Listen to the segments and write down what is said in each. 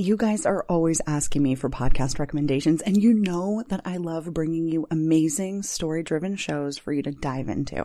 You guys are always asking me for podcast recommendations, and you know that I love bringing you amazing story driven shows for you to dive into.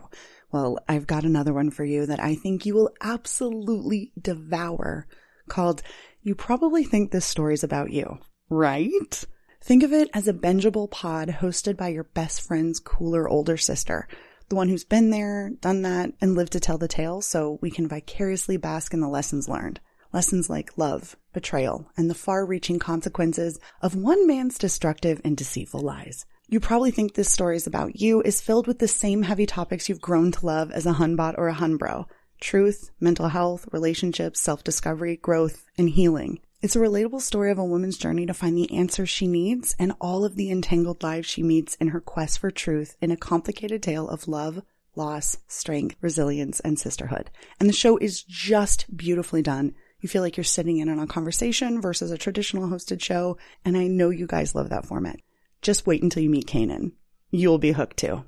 Well, I've got another one for you that I think you will absolutely devour called You Probably Think This Story's About You, right? Think of it as a bingeable pod hosted by your best friend's cooler older sister, the one who's been there, done that, and lived to tell the tale so we can vicariously bask in the lessons learned. Lessons like love, betrayal, and the far reaching consequences of one man's destructive and deceitful lies. You probably think this story is about you is filled with the same heavy topics you've grown to love as a hunbot or a hunbro. Truth, mental health, relationships, self-discovery, growth, and healing. It's a relatable story of a woman's journey to find the answers she needs and all of the entangled lives she meets in her quest for truth in a complicated tale of love, loss, strength, resilience, and sisterhood. And the show is just beautifully done. You feel like you're sitting in on a conversation versus a traditional hosted show, and I know you guys love that format. Just wait until you meet Kanan. You'll be hooked too.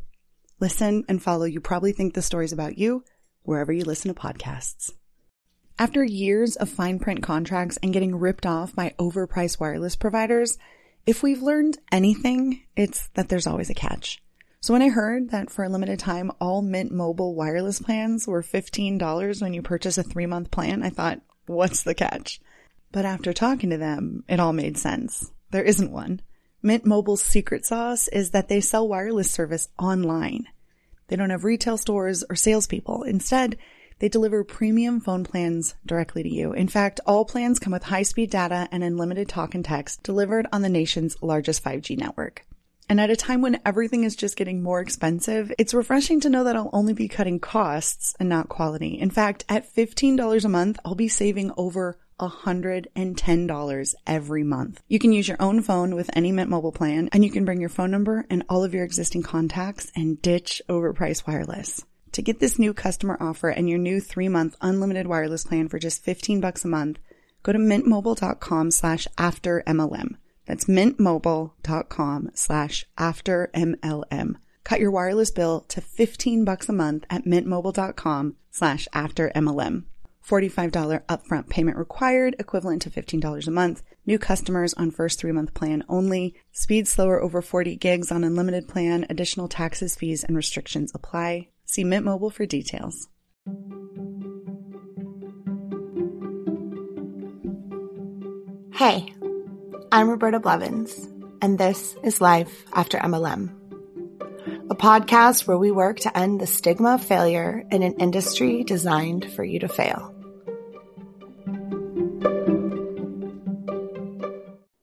Listen and follow You Probably Think the Story's About You wherever you listen to podcasts. After years of fine print contracts and getting ripped off by overpriced wireless providers, if we've learned anything, it's that there's always a catch. So when I heard that for a limited time, all Mint Mobile wireless plans were $15 when you purchase a three month plan, I thought, what's the catch? But after talking to them, it all made sense. There isn't one. Mint Mobile's secret sauce is that they sell wireless service online. They don't have retail stores or salespeople. Instead, they deliver premium phone plans directly to you. In fact, all plans come with high-speed data and unlimited talk and text delivered on the nation's largest 5G network. And at a time when everything is just getting more expensive, it's refreshing to know that I'll only be cutting costs and not quality. In fact, at $15 a month, I'll be saving over $110 every month. You can use your own phone with any Mint mobile plan and you can bring your phone number and all of your existing contacts and ditch overpriced wireless. To get this new customer offer and your new three month unlimited wireless plan for just 15 bucks a month, go to mintmobile.com slash after MLM. That's mintmobile.com slash after MLM. Cut your wireless bill to 15 bucks a month at mintmobile.com slash after MLM. $45 upfront payment required, equivalent to $15 a month. New customers on first three month plan only. Speed slower over 40 gigs on unlimited plan. Additional taxes, fees, and restrictions apply. See Mint Mobile for details. Hey, I'm Roberta Blevins, and this is Life After MLM, a podcast where we work to end the stigma of failure in an industry designed for you to fail.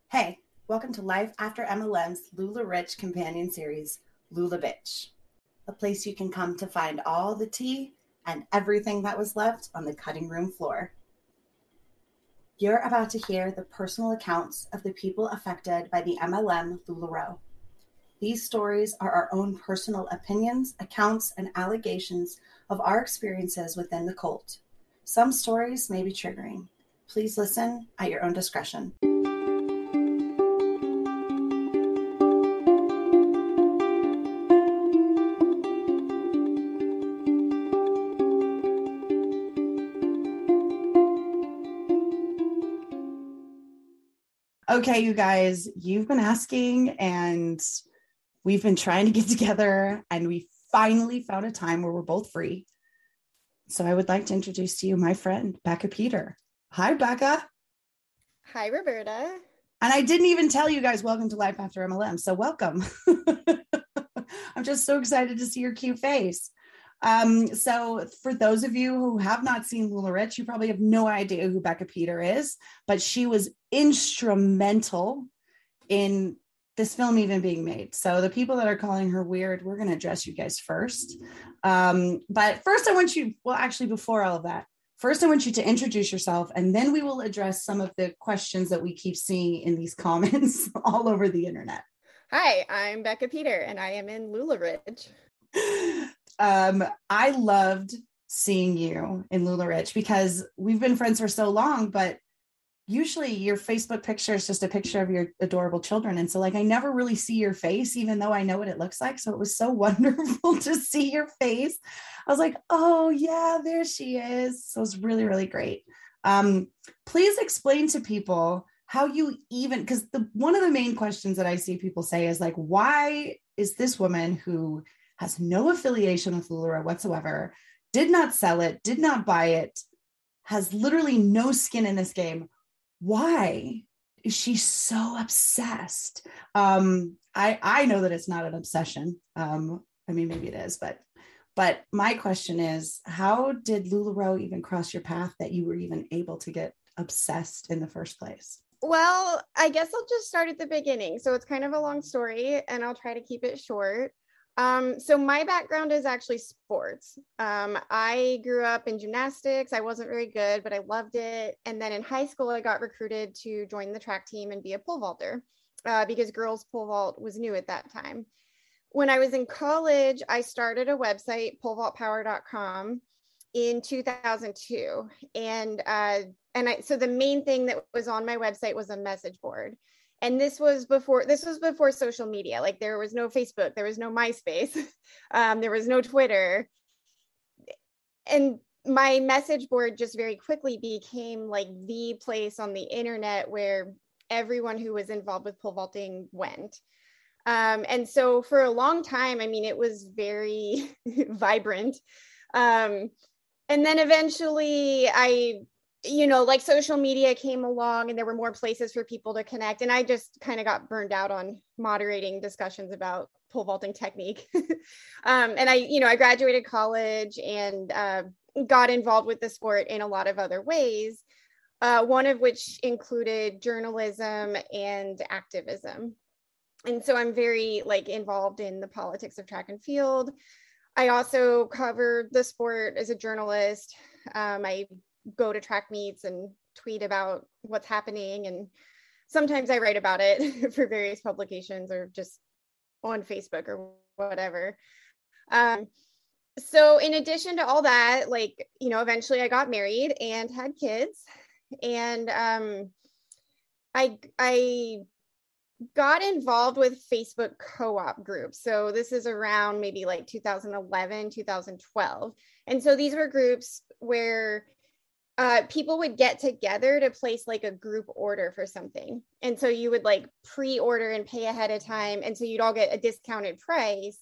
Hey, welcome to Life After MLM's LuLaRich companion series, Lula Bitch, a place you can come to find all the tea and everything that was left on the cutting room floor. You're about to hear the personal accounts of the people affected by the MLM LuLaRoe. These stories are our own personal opinions, accounts, and allegations of our experiences within the cult. Some stories may be triggering. Please listen at your own discretion. Okay, you guys, you've been asking and we've been trying to get together and we finally found a time where we're both free. So I would like to introduce to you my friend, Becca Peter. Hi, Becca. Hi, Roberta. And I didn't even tell you guys welcome to Life After MLM. So welcome. I'm just so excited to see your cute face. Um, so for those of you who have not seen LuLaRich, you probably have no idea who Becca Peter is, but she was instrumental in this film even being made. So the people that are calling her weird, we're going to address you guys first. Um, but first, I want you, well, actually, before all of that, first, I want you to introduce yourself, and then we will address some of the questions that we keep seeing in these comments all over the internet. Hi, I'm Becca Peter, and I am in LuLaRich. um, I loved seeing you in LuLaRich because we've been friends for so long, but usually your Facebook picture is just a picture of your adorable children. And so, like, I never really see your face, even though I know what it looks like. So, it was so wonderful to see your face. I was like, oh, yeah, there she is. So, it was really, really great. Um, please explain to people how you even because the one of the main questions that I see people say is like, why is this woman who has no affiliation with LuLaRoe whatsoever, did not sell it, did not buy it, has literally no skin in this game. Why is she so obsessed? Um, I I know that it's not an obsession. Um, I mean, maybe it is, but but my question is, how did LuLaRoe even cross your path that you were even able to get obsessed in the first place? Well, I guess I'll just start at the beginning. So it's kind of a long story, and I'll try to keep it short. Um, so my background is actually sports. Um, I grew up in gymnastics. I wasn't very good, but I loved it. And then in high school, I got recruited to join the track team and be a pole vaulter uh, because girls pole vault was new at that time. When I was in college, I started a website, polevaultpower.com, in 2002, and uh, and I so the main thing that was on my website was a message board and this was before this was before social media. Like there was no facebook there was no myspace um, there was no twitter. And my message board just very quickly became like the place on the internet where everyone who was involved with pole vaulting went. Um, and so for a long time i mean it was very vibrant. Um, and then eventually i you know, like social media came along and there were more places for people to connect. And I just kind of got burned out on moderating discussions about pole vaulting technique. um, and I, you know, I graduated college and uh, got involved with the sport in a lot of other ways. Uh, one of which included journalism and activism. And so I'm very like involved in the politics of track and field. I also covered the sport as a journalist. Um, I go to track meets and tweet about what's happening. And sometimes i write about it for various publications or just on facebook or whatever. Um, so in addition to all that like you know eventually i got married and had kids. And um, i i got involved with facebook co-op groups. So this is around maybe like 2011 2012 and so these were groups where uh, people would get together to place like a group order for something. And so you would like pre order and pay ahead of time. And so you'd all get a discounted price.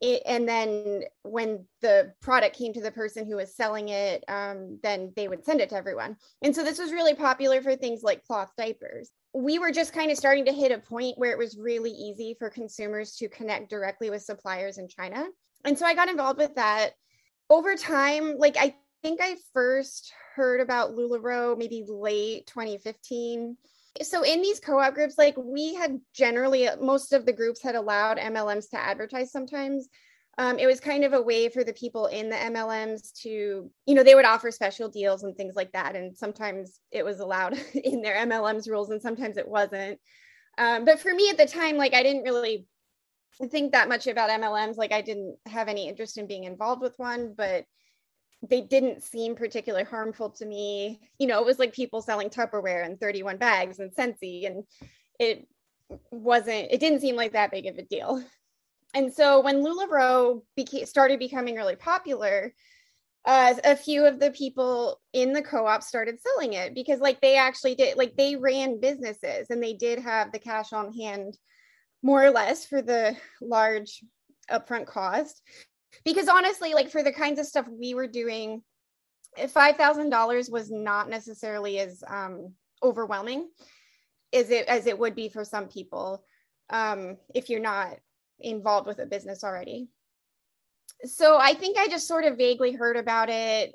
It, and then when the product came to the person who was selling it, um, then they would send it to everyone. And so this was really popular for things like cloth diapers. We were just kind of starting to hit a point where it was really easy for consumers to connect directly with suppliers in China. And so I got involved with that. Over time, like I think I first heard about LuLaRoe maybe late 2015. So in these co-op groups, like we had generally most of the groups had allowed MLMs to advertise sometimes. Um, it was kind of a way for the people in the MLMs to, you know, they would offer special deals and things like that. And sometimes it was allowed in their MLMs rules and sometimes it wasn't. Um, but for me at the time, like I didn't really think that much about MLMs. Like I didn't have any interest in being involved with one, but they didn't seem particularly harmful to me. You know, it was like people selling Tupperware and 31 bags and Scentsy, and it wasn't, it didn't seem like that big of a deal. And so when LuLaRoe beca- started becoming really popular, uh, a few of the people in the co-op started selling it because like they actually did like they ran businesses and they did have the cash on hand more or less for the large upfront cost because honestly like for the kinds of stuff we were doing $5000 was not necessarily as um, overwhelming as it as it would be for some people um, if you're not involved with a business already. So i think i just sort of vaguely heard about it.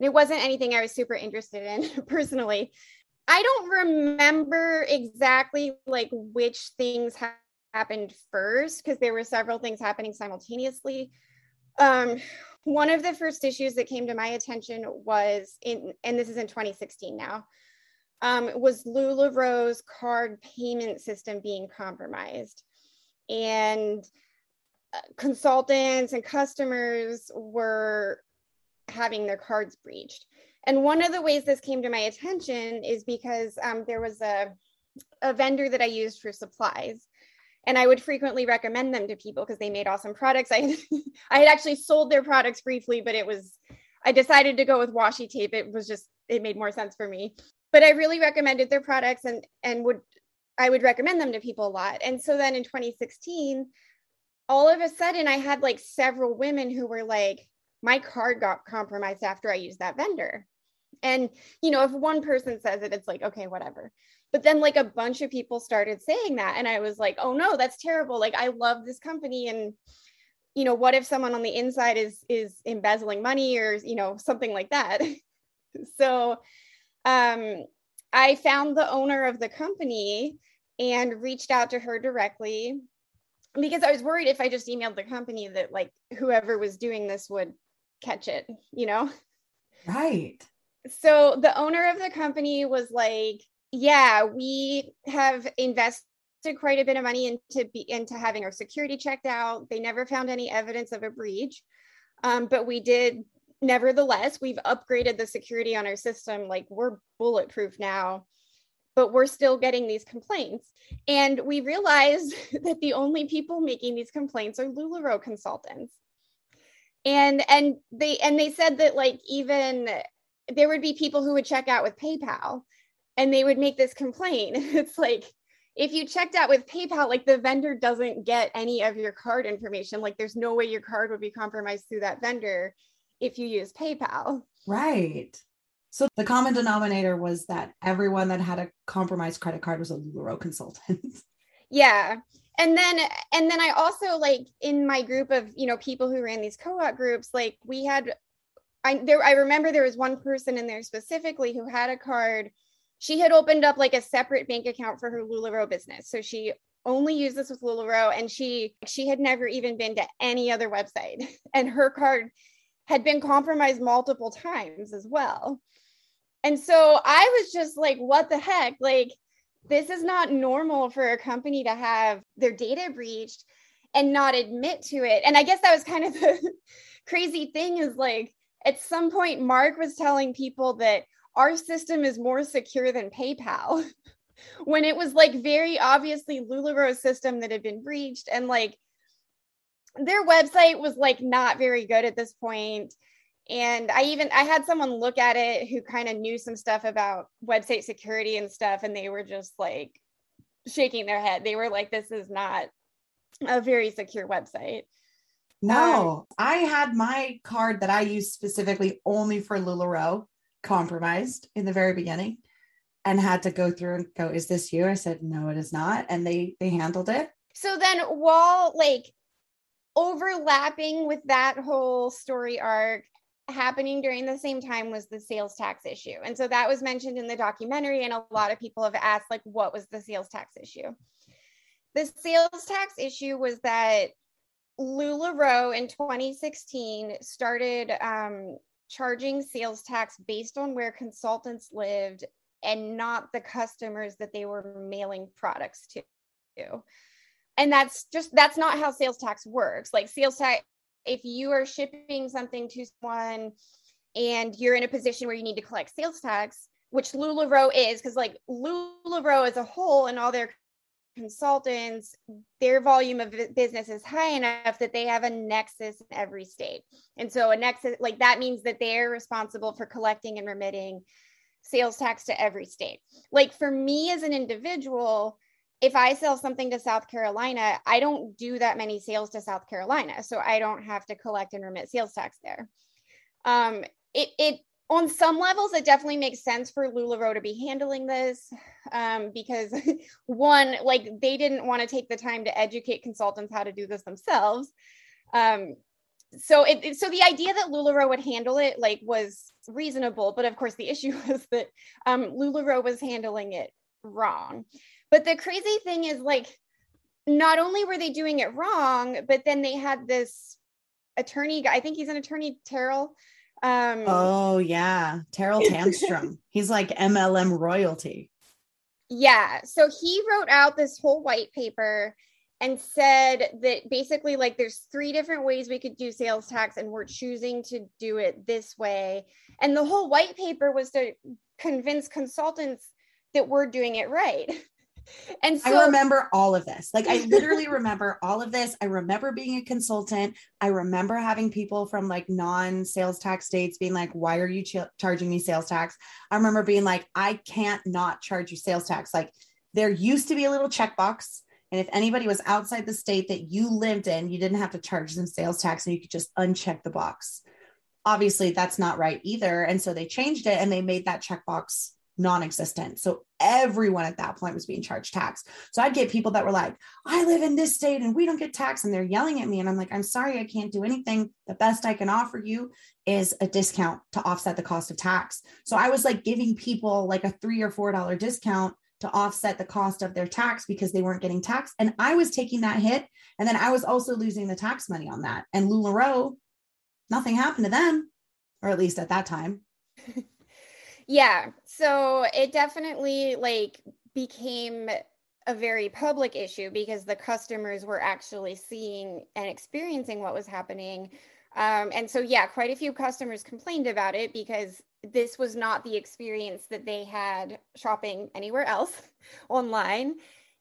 It wasn't anything i was super interested in personally. I don't remember exactly like which things ha- happened first because there were several things happening simultaneously um, one of the first issues that came to my attention was in, and this is in 2016 now, um, was LuLaRoe's card payment system being compromised. And uh, consultants and customers were having their cards breached. And one of the ways this came to my attention is because um, there was a, a vendor that I used for supplies and I would frequently recommend them to people because they made awesome products. I had, I had actually sold their products briefly, but it was I decided to go with washi tape. It was just it made more sense for me. but I really recommended their products and and would I would recommend them to people a lot. And so then in 2016, all of a sudden I had like several women who were like, my card got compromised after I used that vendor. And, you know, if one person says it, it's like, okay, whatever. But then like a bunch of people started saying that. And I was like, oh no, that's terrible. Like I love this company. And, you know, what if someone on the inside is is embezzling money or, you know, something like that. so um I found the owner of the company and reached out to her directly because I was worried if I just emailed the company that like whoever was doing this would catch it, you know? Right. So the owner of the company was like, yeah, we have invested quite a bit of money into be, into having our security checked out. They never found any evidence of a breach. Um, but we did nevertheless, we've upgraded the security on our system. Like we're bulletproof now but we're still getting these complaints. And we realized that the only people making these complaints are LuLaRoe consultants. And and they and they said that like even there would be people who would check out with PayPal and they would make this complaint. It's like if you checked out with PayPal, like the vendor doesn't get any of your card information. Like there's no way your card would be compromised through that vendor if you use PayPal. Right. So the common denominator was that everyone that had a compromised credit card was a LuLaRoe consultant. yeah. And then and then I also like in my group of, you know, people who ran these co-op groups, like we had I there I remember there was one person in there specifically who had a card. She had opened up like a separate bank account for her LuLaRoe business. So she only used this with LuLaRoe and she she had never even been to any other website. And her card had been compromised multiple times as well. And so I was just like, what the heck? Like, this is not normal for a company to have their data breached and not admit to it. And I guess that was kind of the crazy thing is like, at some point, Mark was telling people that our system is more secure than PayPal. when it was like very obviously LuLaRoe's system that had been breached and like their website was like not very good at this point. And i even i had someone look at it who kind of knew some stuff about website security and stuff and they were just like shaking their head. They were like this is not a very secure website. No um, i had my card that i used specifically only for lularoe compromised in the very beginning and had to go through and go is this you i said no it is not and they they handled it so then while like overlapping with that whole story arc happening during the same time was the sales tax issue. And so that was mentioned in the documentary. And a lot of people have asked, like, what was the sales tax issue? The sales tax issue was that LuLaRoe in 2016 started um, charging sales tax based on where consultants lived and not the customers that they were mailing products to. And that's just that's not how sales tax works. Like sales tax if you are shipping something to someone and you're in a position where you need to collect sales tax, which LuLaRoe is, because like LuLaRoe as a whole and all their consultants, their volume of business is high enough that they have a nexus in every state. And so a nexus, like that means that they're responsible for collecting and remitting sales tax to every state. Like for me as an individual, if I sell something to South Carolina, I don't do that many sales to South Carolina. So I don't have to collect and remit sales tax there. Um, it, it on some levels, it definitely makes sense for LuLaRoe to be handling this um, because one, like they didn't want to take the time to educate consultants how to do this themselves. Um, so it so the idea that LuLaRoe would handle it like was reasonable, but of course the issue was that um, LuLaRoe was handling it wrong. But the crazy thing is, like, not only were they doing it wrong, but then they had this attorney. I think he's an attorney, Terrell. Um, oh yeah, Terrell Tanstrom. he's like MLM royalty. Yeah. So he wrote out this whole white paper and said that basically like there's three different ways we could do sales tax and we're choosing to do it this way and the whole white paper was to convince consultants that we're doing it right and so I remember all of this. Like I literally remember all of this. I remember being a consultant. I remember having people from like non-sales tax states being like, "Why are you ch- charging me sales tax?" I remember being like, "I can't not charge you sales tax." Like there used to be a little checkbox and if anybody was outside the state that you lived in, you didn't have to charge them sales tax and you could just uncheck the box. Obviously, that's not right either. And so they changed it and they made that checkbox non-existent. So everyone at that point was being charged tax. So I'd get people that were like, I live in this state and we don't get tax. And they're yelling at me. And I'm like, I'm sorry, I can't do anything. The best I can offer you is a discount to offset the cost of tax. So I was like giving people like a three or four dollar discount to offset the cost of their tax because they weren't getting tax. And I was taking that hit. And then I was also losing the tax money on that. And LuLaRoe, nothing happened to them, or at least at that time. Yeah. So it definitely like became a very public issue because the customers were actually seeing and experiencing what was happening. Um, and so, yeah, quite a few customers complained about it because this was not the experience that they had shopping anywhere else online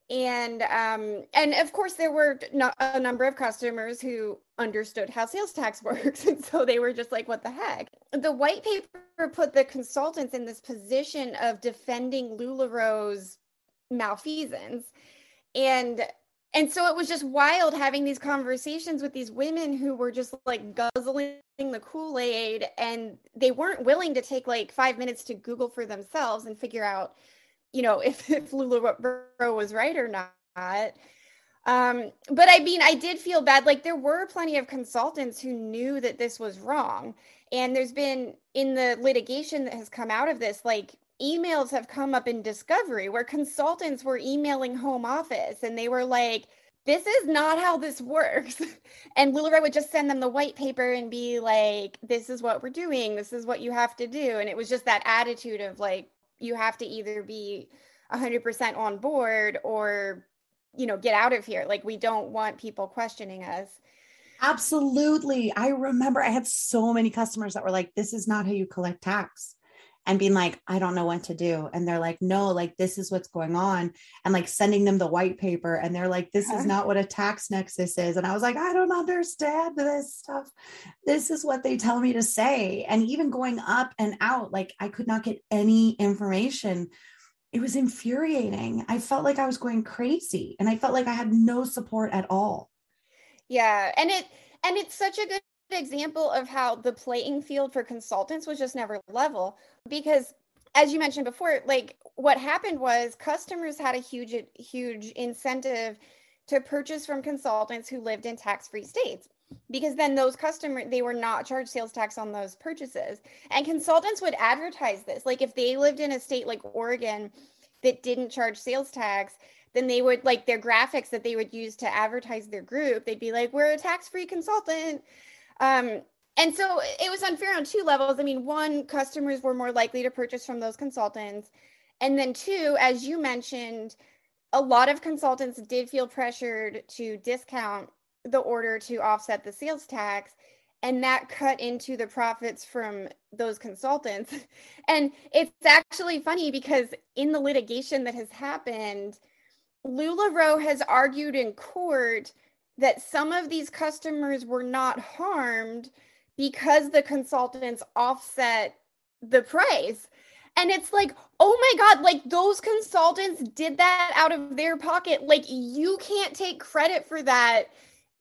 and um, and of course there were a number of customers who understood how sales tax works. And so they were just like what the heck? The white paper put the consultants in this position of defending LuLaRoe's malfeasance. And and so it was just wild having these conversations with these women who were just like guzzling the kool-aid. And they weren't willing to take like five minutes to google for themselves and figure out you know, if, if LuLaRoe was right or not. Um, but I mean, I did feel bad. Like there were plenty of consultants who knew that this was wrong. And there's been in the litigation that has come out of this, like emails have come up in discovery where consultants were emailing home office and they were like, this is not how this works. And LuLaRoe would just send them the white paper and be like, this is what we're doing. This is what you have to do. And it was just that attitude of like, you have to either be 100% on board or you know get out of here. Like we don't want people questioning us. Absolutely. I remember i had so many customers that were like this is not how you collect tax and being like i don't know what to do. And they're like no like this is what's going on. And like sending them the white paper and they're like this is uh-huh. not what a tax nexus is. And i was like i don't understand this stuff. This is what they tell me to say. And even going up and out like i could not get any information. It was infuriating. I felt like I was going crazy and I felt like I had no support at all. Yeah, and it and it's such a good example of how the playing field for consultants was just never level because as you mentioned before, like what happened was customers had a huge huge incentive to purchase from consultants who lived in tax-free states because then those customers they were not charged sales tax on those purchases. And consultants would advertise this. Like if they lived in a state like oregon that didn't charge sales tax then they would like their graphics that they would use to advertise their group they'd be like we're a tax-free consultant um, and so it was unfair on two levels. I mean one customers were more likely to purchase from those consultants. And then two as you mentioned a lot of consultants did feel pressured to discount the order to offset the sales tax and that cut into the profits from those consultants. And it's actually funny because in the litigation that has happened LuLaRoe has argued in court that some of these customers were not harmed because the consultants offset the price. And it's like oh my god like those consultants did that out of their pocket. Like you can't take credit for that.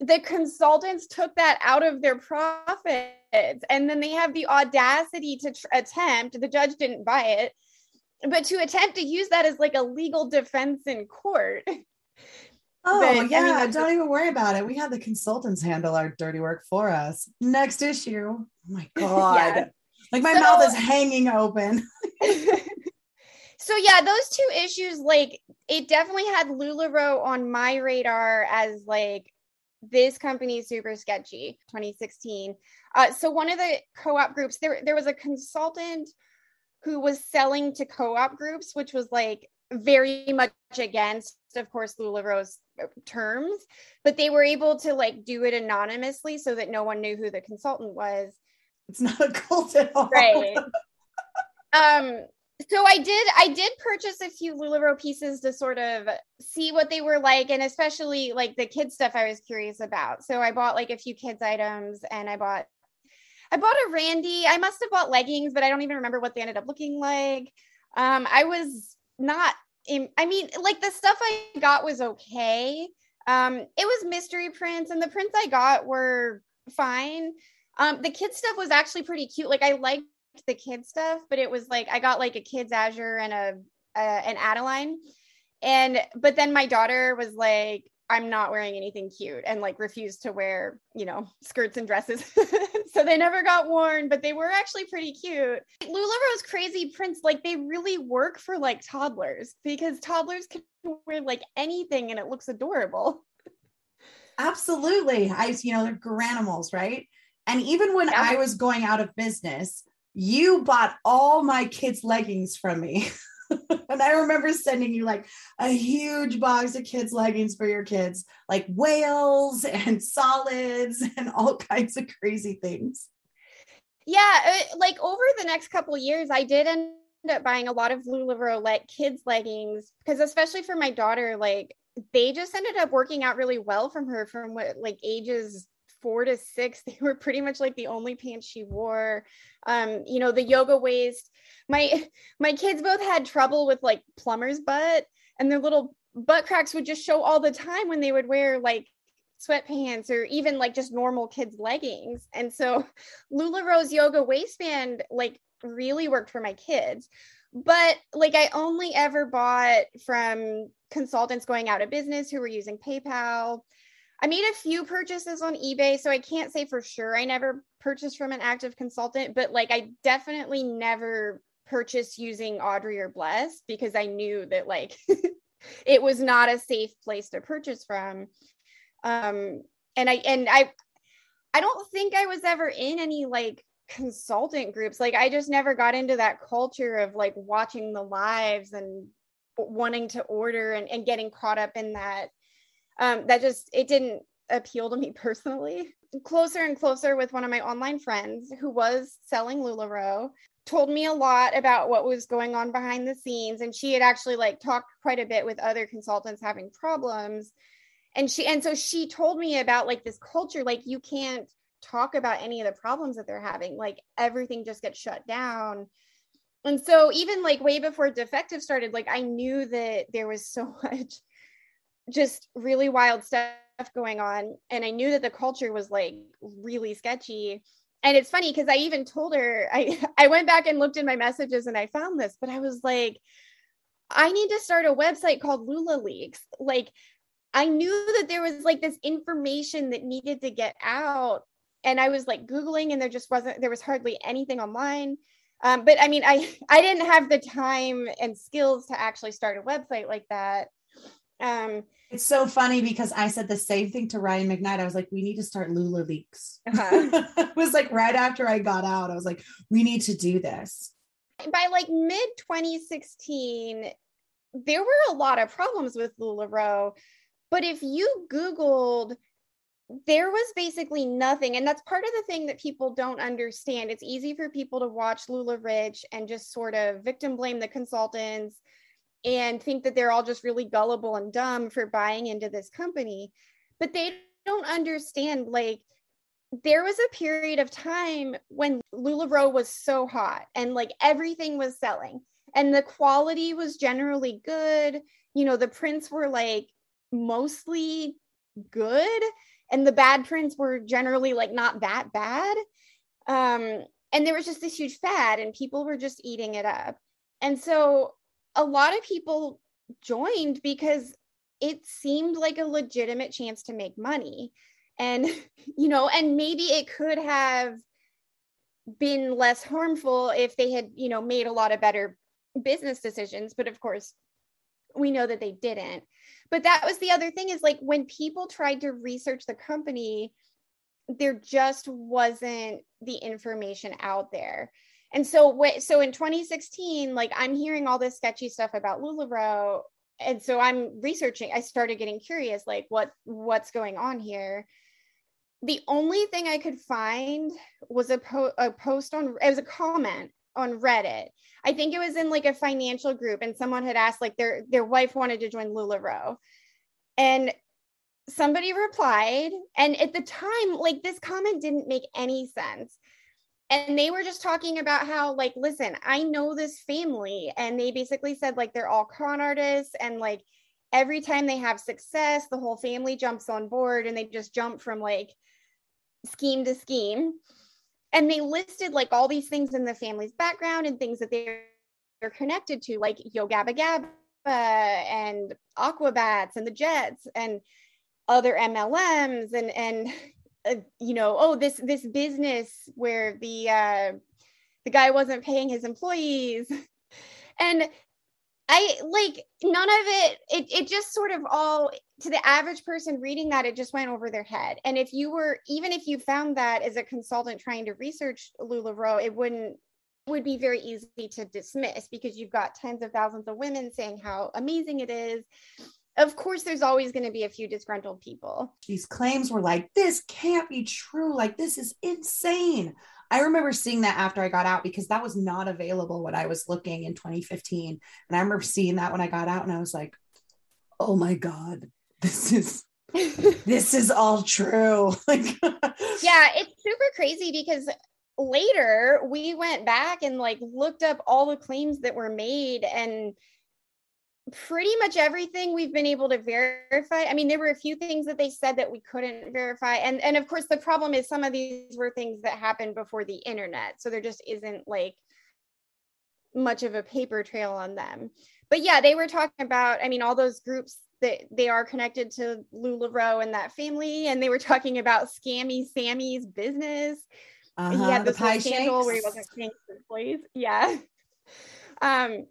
The consultants took that out of their profits. And then they have the audacity to tr- attempt the judge didn't buy it but to attempt to use that as like a legal defense in court oh but, yeah I mean, don't even worry about it. We had the consultants handle our dirty work for us. Next issue. Oh my god. Yeah. like my so, mouth is hanging open. So yeah those two issues like it definitely had LuLaRoe on my radar as like this company is super sketchy 2016 uh, so one of the co-op groups there there was a consultant who was selling to co-op groups which was like very much against of course LuLaRoe's terms but they were able to like do it anonymously so that no one knew who the consultant was it's not a cult at all right um so I did I did purchase a few LuLaRoe pieces to sort of see what they were like and especially like the kids stuff I was curious about. So I bought like a few kids items and I bought I bought a Randy. I must have bought leggings, but I don't even remember what they ended up looking like. Um I was not I mean like the stuff I got was okay. Um it was mystery prints and the prints I got were fine. Um the kid stuff was actually pretty cute. Like I liked the kid stuff, but it was like I got like a kid's Azure and a, a an Adeline. And but then my daughter was like, I'm not wearing anything cute and like refused to wear, you know, skirts and dresses. so they never got worn, but they were actually pretty cute. LuLaRoe's crazy prints, like they really work for like toddlers because toddlers can wear like anything and it looks adorable. Absolutely. I, you know, they're Garanimals, right? And even when yeah. I was going out of business, you bought all my kids' leggings from me. and I remember sending you like a huge box of kids' leggings for your kids, like whales and solids and all kinds of crazy things. Yeah, uh, like over the next couple years, I did end up buying a lot of LuLaRoe like kids leggings because especially for my daughter, like they just ended up working out really well from her from what like ages four to six they were pretty much like the only pants she wore. Um you know the yoga waist my my kids both had trouble with like plumber's butt and their little butt cracks would just show all the time when they would wear like sweatpants or even like just normal kids leggings. And so LuLaRoe's yoga waistband like really worked for my kids. But like i only ever bought from consultants going out of business who were using paypal I made a few purchases on eBay, so I can't say for sure I never purchased from an active consultant, but like I definitely never purchased using Audrey or Bless because I knew that like it was not a safe place to purchase from. Um and I and I I don't think I was ever in any like consultant groups. Like I just never got into that culture of like watching the lives and wanting to order and, and getting caught up in that um, that just it didn't appeal to me personally. Closer and closer with one of my online friends who was selling LuLaRoe told me a lot about what was going on behind the scenes. And she had actually like talked quite a bit with other consultants having problems. And she and so she told me about like this culture like you can't talk about any of the problems that they're having. Like everything just gets shut down. And so even like way before defective started like i knew that there was so much just really wild stuff going on. And i knew that the culture was like really sketchy. And it's funny because i even told her i i went back and looked in my messages and i found this but i was like i need to start a website called lula leaks. Like i knew that there was like this information that needed to get out. And i was like googling and there just wasn't there was hardly anything online. Um, but i mean i i didn't have the time and skills to actually start a website like that um, it's so funny because I said the same thing to Ryan McKnight. I was like, we need to start Lula Leaks. Uh-huh. it was like right after I got out, I was like, we need to do this. By like mid 2016, there were a lot of problems with LuLaRoe. But if you Googled, there was basically nothing. And that's part of the thing that people don't understand. It's easy for people to watch LuLaRich and just sort of victim blame the consultants and think that they're all just really gullible and dumb for buying into this company. But they don't understand like there was a period of time when LuLaRoe was so hot and like everything was selling and the quality was generally good. You know the prints were like mostly good and the bad prints were generally like not that bad. Um and there was just this huge fad and people were just eating it up. And so a lot of people joined because it seemed like a legitimate chance to make money. And you know and maybe it could have been less harmful if they had you know made a lot of better business decisions. But of course we know that they didn't. But that was the other thing is like when people tried to research the company there just wasn't the information out there and so so in 2016 like i'm hearing all this sketchy stuff about LuLaRoe and so i'm researching i started getting curious like what what's going on here the only thing i could find was a, po- a post on it was a comment on Reddit. I think it was in like a financial group, and someone had asked like their their wife wanted to join LuLaRoe, and somebody replied, and at the time, like this comment didn't make any sense. And they were just talking about how, like, listen, I know this family, and they basically said like they're all con artists, and like every time they have success, the whole family jumps on board, and they just jump from like scheme to scheme. And they listed like all these things in the family's background and things that they're, connected to like yo gabba gabba and aquabats and the jets and other mlms and and uh, you know oh this this business where the uh the guy wasn't paying his employees and I like none of it, it it just sort of all to the average person reading that it just went over their head. And if you were even if you found that as a consultant trying to research LuLaRoe, it wouldn't would be very easy to dismiss because you've got tens of thousands of women saying how amazing it is. Of course, there's always going to be a few disgruntled people. These claims were like, this can't be true. Like, this is insane. I remember seeing that after I got out because that was not available when I was looking in 2015. And I remember seeing that when I got out and I was like, oh my God, this is this is all true. like Yeah, it's super crazy because later we went back and like looked up all the claims that were made and pretty much everything we've been able to verify. I mean, there were a few things that they said that we couldn't verify. And and of course the problem is some of these were things that happened before the internet. So there just isn't like much of a paper trail on them. But yeah, they were talking about, I mean, all those groups that they are connected to LuLaRoe and that family. And they were talking about Scammy Sammy's business. Uh-huh, he had this scandal where he wasn't paying his employees. Yeah. Um,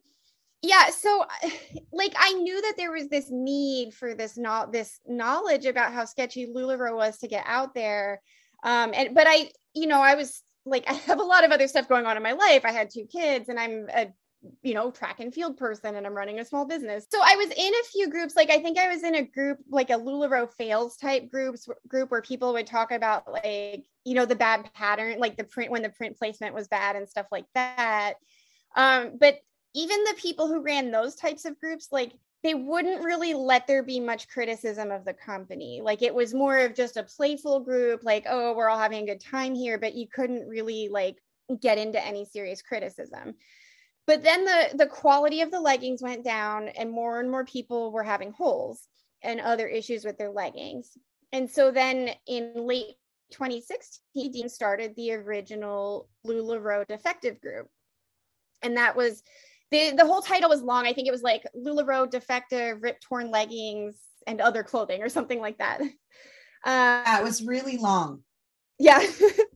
yeah so like i knew that there was this need for this not this knowledge about how sketchy LuLaRoe was to get out there um and but i you know i was like i have a lot of other stuff going on in my life. I had two kids and i'm a you know track and field person and i'm running a small business. So i was in a few groups like i think i was in a group like a LuLaRoe fails type groups group where people would talk about like you know the bad pattern like the print when the print placement was bad and stuff like that. Um, but even the people who ran those types of groups, like they wouldn't really let there be much criticism of the company. Like it was more of just a playful group, like, oh, we're all having a good time here, but you couldn't really like get into any serious criticism. But then the the quality of the leggings went down and more and more people were having holes and other issues with their leggings. And so then in late 2016, Dean started the original LuLaRoe defective group. And that was the the whole title was long. I think it was like LuLaRoe defective, ripped torn leggings, and other clothing or something like that. Uh, yeah, it was really long. Yeah.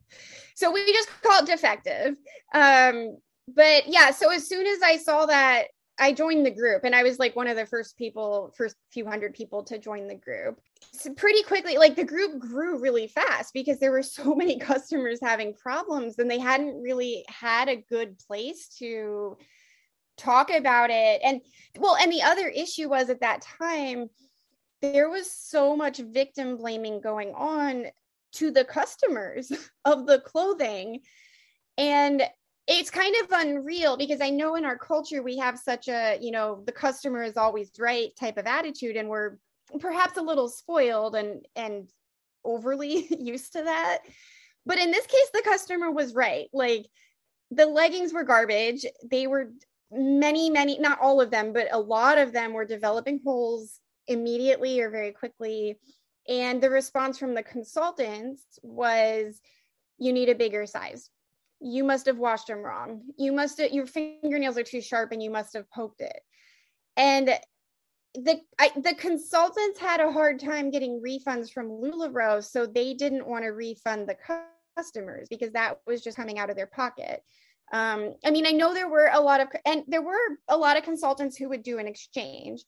so we just call it defective. Um, but yeah, so as soon as I saw that, I joined the group and I was like one of the first people, first few hundred people to join the group. So pretty quickly, like the group grew really fast because there were so many customers having problems and they hadn't really had a good place to talk about it. And well and the other issue was at that time there was so much victim blaming going on to the customers of the clothing. And it's kind of unreal because i know in our culture we have such a you know the customer is always right type of attitude and we're perhaps a little spoiled and and overly used to that. But in this case the customer was right. Like the leggings were garbage. They were many, many, not all of them, but a lot of them were developing holes immediately or very quickly. And the response from the consultants was, you need a bigger size. You must have washed them wrong. You must have, your fingernails are too sharp and you must have poked it. And the I, the consultants had a hard time getting refunds from LuLaRoe, so they didn't want to refund the customers because that was just coming out of their pocket um, i mean i know there were a lot of and there were a lot of consultants who would do an exchange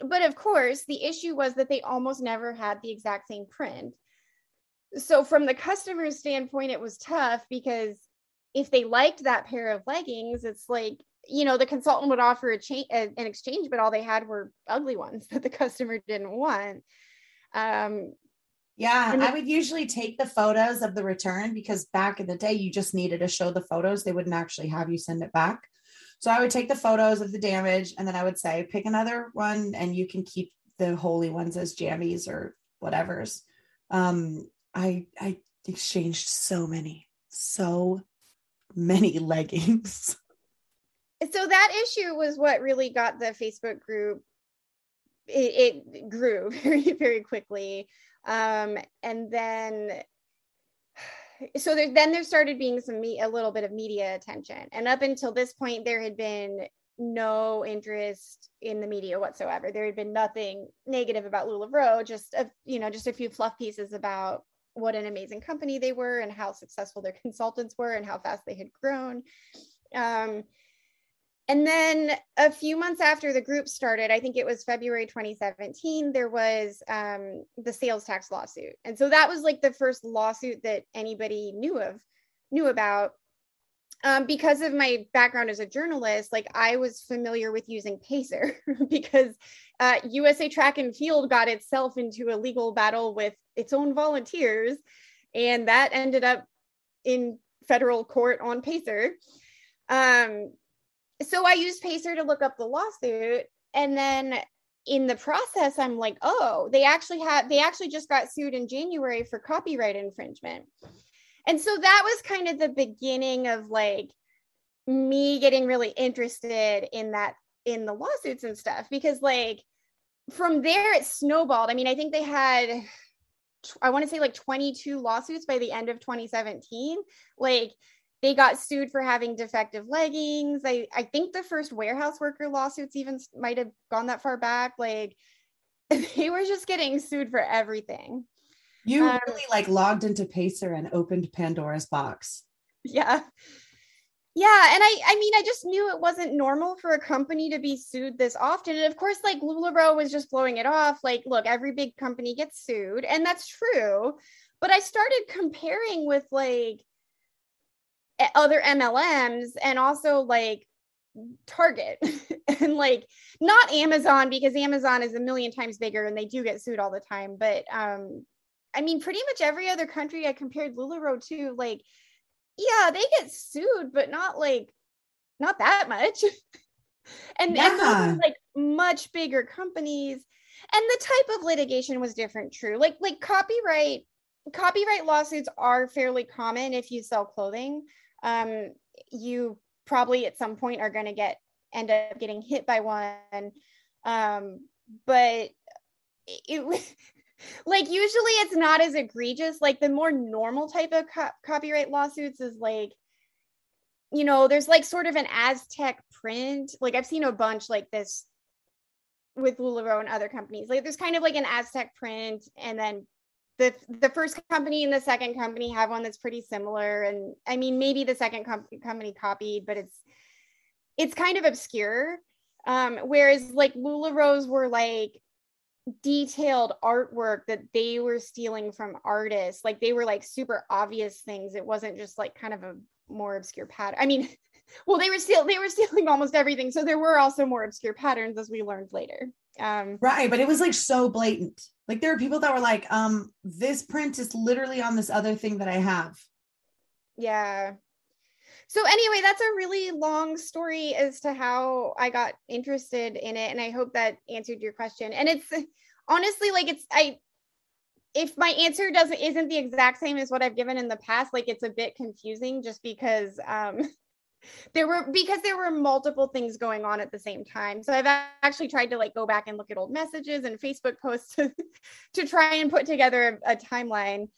but of course the issue was that they almost never had the exact same print. So from the customer's standpoint it was tough because if they liked that pair of leggings it's like you know the consultant would offer a cha- an exchange but all they had were ugly ones that the customer didn't want. Um, Yeah, And I would usually take the photos of the return because back in the day, you just needed to show the photos. They wouldn't actually have you send it back. So I would take the photos of the damage and then I would say, pick another one and you can keep the holy ones as jammies or whatever's. Um, I I exchanged so many, so many leggings. so that issue was what really got the Facebook group. It, it grew very very quickly, um, and then so there, then there started being some me- a little bit of media attention, and up until this point, there had been no interest in the media whatsoever. There had been nothing negative about LuLaRoe, just a you know just a few fluff pieces about what an amazing company they were and how successful their consultants were and how fast they had grown. Um, and then a few months after the group started, I think it was February 2017, there was um, the sales tax lawsuit. And so that was like the first lawsuit that anybody knew of, knew about. Um, because of my background as a journalist, like I was familiar with using Pacer because uh, USA Track and Field got itself into a legal battle with its own volunteers. And that ended up in federal court on Pacer. Um, so I used Pacer to look up the lawsuit. And then in the process, I'm like, oh, they actually had, they actually just got sued in January for copyright infringement. And so that was kind of the beginning of like me getting really interested in that, in the lawsuits and stuff, because like from there it snowballed. I mean, I think they had, I want to say like 22 lawsuits by the end of 2017. Like, they got sued for having defective leggings. I, I think the first warehouse worker lawsuits even might have gone that far back. Like they were just getting sued for everything. You Um, really like logged into Pacer and opened Pandora's box. Yeah. Yeah. And I I mean, I just knew it wasn't normal for a company to be sued this often. And of course, like LuLaRoe was just blowing it off. Like, look, every big company gets sued, and that's true. But I started comparing with like other MLMs and also like Target and like not Amazon because Amazon is a million times bigger and they do get sued all the time. But um, I mean, pretty much every other country I compared LuLaRoe to, like, yeah, they get sued, but not like not that much. and, and Yeah. are like much bigger companies. And the type of litigation was different, true. Like like copyright copyright lawsuits are fairly common if you sell clothing. Um, you probably at some point are going to get end up getting hit by one. Um, but it like usually it's not as egregious. Like the more normal type of co- copyright lawsuits is like you know, there's like sort of an Aztec print. Like I've seen a bunch like this with LuLaRoe and other companies. Like there's kind of like an Aztec print, and then the the first company and the second company have one that's pretty similar. And I mean, maybe the second com- company copied, but it's it's kind of obscure. Um, whereas like LuLaRoe's were like detailed artwork that they were stealing from artists. Like they were like super obvious things. It wasn't just like kind of a more obscure pattern. I mean, well, they were still they were stealing almost everything. So there were also more obscure patterns as we learned later. Um, Right, but it was like so blatant. Like there are people that were like, um, this print is literally on this other thing that I have. yeah. So anyway, that's a really long story as to how I got interested in it, and I hope that answered your question. And it's honestly like it's I if my answer doesn't isn't the exact same as what I've given in the past, like it's a bit confusing just because um there were because there were multiple things going on at the same time. So I've actually tried to like go back and look at old messages and Facebook posts to, to try and put together a, a timeline.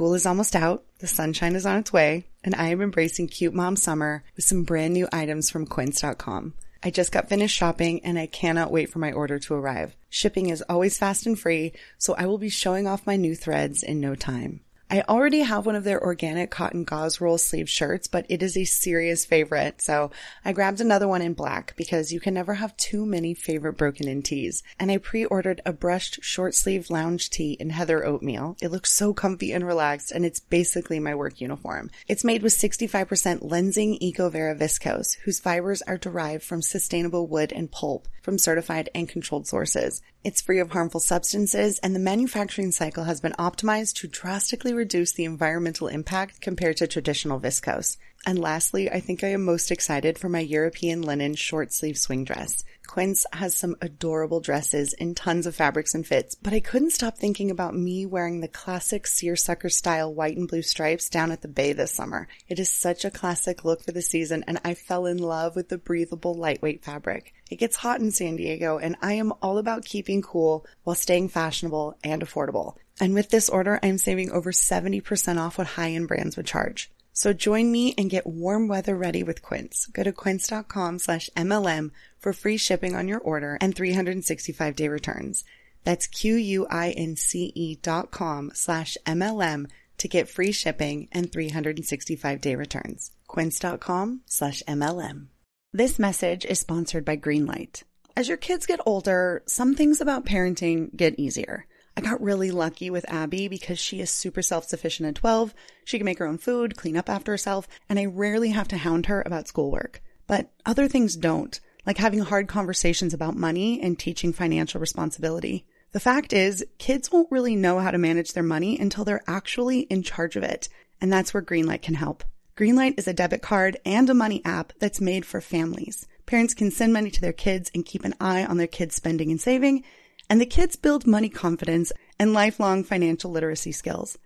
School is almost out, the sunshine is on its way, and I am embracing cute mom summer with some brand new items from quince.com. I just got finished shopping and I cannot wait for my order to arrive. Shipping is always fast and free, so I will be showing off my new threads in no time. I already have one of their organic cotton gauze roll sleeve shirts, but it is a serious favorite. So I grabbed another one in black because you can never have too many favorite broken in tees. And I pre-ordered a brushed short sleeve lounge tee in heather oatmeal. It looks so comfy and relaxed and it's basically my work uniform. It's made with 65% Lenzing EcoVero viscose, whose fibers are derived from sustainable wood and pulp from certified and controlled sources. It's free of harmful substances and the manufacturing cycle has been optimized to drastically reduce the environmental impact compared to traditional viscose. And lastly, I think I am most excited for my European linen short sleeve swing dress. Quince has some adorable dresses in tons of fabrics and fits, but I couldn't stop thinking about me wearing the classic seersucker style white and blue stripes down at the bay this summer. It is such a classic look for the season and I fell in love with the breathable lightweight fabric. It gets hot in San Diego and I am all about keeping cool while staying fashionable and affordable. And with this order, I'm saving over 70% off what high-end brands would charge. So join me and get warm weather ready with Quince. Go to quince.com slash MLM for free shipping on your order and 365 day returns. That's Q-U-I-N-C-E dot com slash MLM to get free shipping and 365 day returns. Quince.com slash MLM. This message is sponsored by Greenlight. As your kids get older, some things about parenting get easier. I got really lucky with Abby because she is super self sufficient at 12. She can make her own food, clean up after herself, and I rarely have to hound her about schoolwork. But other things don't, like having hard conversations about money and teaching financial responsibility. The fact is, kids won't really know how to manage their money until they're actually in charge of it. And that's where Greenlight can help. Greenlight is a debit card and a money app that's made for families. Parents can send money to their kids and keep an eye on their kids' spending and saving and the kids build money confidence and lifelong financial literacy skills.